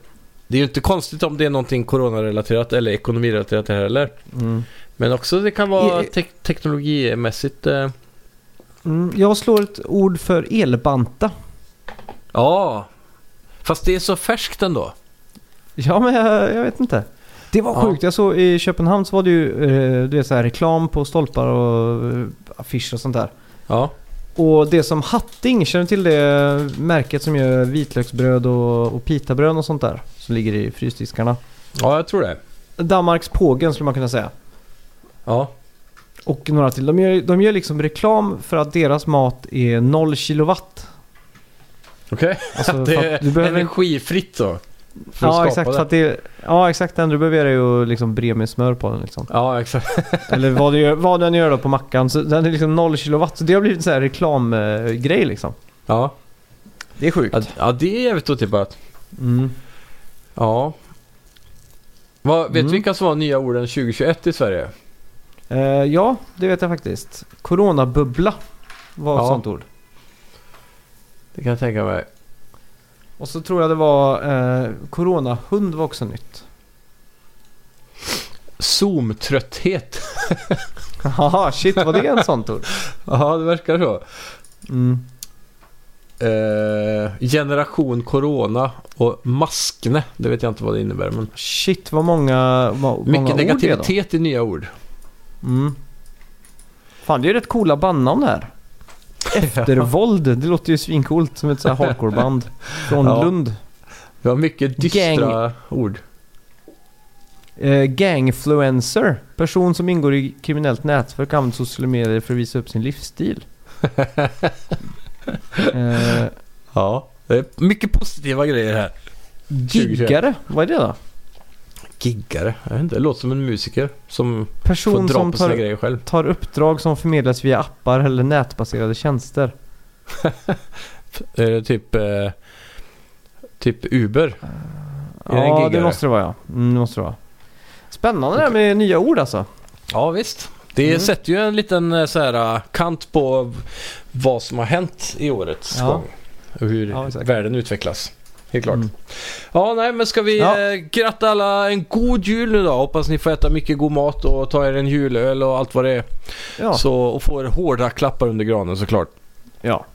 det är ju inte konstigt om det är någonting coronarelaterat eller ekonomirelaterat här heller. Mm. Men också det kan vara te- teknologimässigt. Eh, Mm. Jag slår ett ord för elbanta. ja, fast det är så färskt ändå. Ja, men jag, jag vet inte. Det var sjukt. Jag såg i Köpenhamn så var det ju eh, du vet, så här, reklam på stolpar och eh, affischer och sånt där. Ja, Och det som Hatting, känner du till det märket som gör vitlöksbröd och, och pitabröd och sånt där? Som ligger i frysdiskarna. ja jag tror det. Danmarks Pågen skulle man kunna säga. Ja, Och några till. De gör, de gör liksom reklam för att deras mat är 0 kilowatt. okej. Alltså, det är energifritt då. För Ja exakt, det. för att det, ja exakt. Det enda du behöver är ju liksom bre med smör på den liksom. Ja, exakt. Eller vad, du gör, vad den gör då på mackan. Så den är liksom 0 kilowatt. Så det har blivit en sån här reklamgrej liksom. Ja. Det är sjukt. Ja, ja, det är jävligt otippat. Mm. Ja. Vad, vet Mm. du vilka som var nya orden 2021 i Sverige? Eh, ja, det vet jag faktiskt. Coronabubbla var ett Ja. sånt ord. Det kan jag tänka mig. Och så tror jag det var eh, Corona-hund var också nytt. Zoom-trötthet. Haha, shit var det en sån Tor? Ja, det verkar så. Mm. Eh, generation Corona och maskne. Det vet jag inte vad det innebär. Men Shit vad många, många mycket ord då. negativitet i nya ord. Mm. Fan det är ju rätt coola bandnamn här. Eftervåld, det låter ju svincoolt som ett så här hardcore-band från Ja. Lund. Vi har mycket dystra ord. Eh, gangfluencer, person som ingår i kriminellt nätverk och använder sociala medier för att visa upp sin livsstil. eh, Ja, det är mycket positiva grejer här. 2021. giggare, vad är det då? Giggare? Jag vet inte, det låter som en musiker som får Person dra som på sina tar, grejer själv. tar uppdrag som förmedlas via appar eller nätbaserade tjänster. Är det typ, eh, typ Uber? Det en Ja, det giggare? måste det vara ja. Mm, det måste det vara. Spännande det här med nya ord alltså. Ja, visst. Det Mm. sätter ju en liten eh, så här, eh, kant på vad som har hänt i årets Ja. gång. Och hur Ja, världen utvecklas. Helt klart. Mm. Ja, nej, men ska vi Ja. eh, gratta alla en god jul nu då? Hoppas ni får äta mycket god mat och ta er en julöl och allt vad det är. Ja. Så, och får hårda klappar under granen såklart. ja.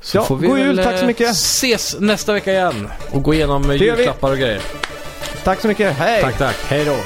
Så Ja, får vi god jul, väl, tack så eh, mycket. ses nästa vecka igen och gå igenom vi. julklappar och grejer. Tack så mycket, hej! Tack, tack. Hej då.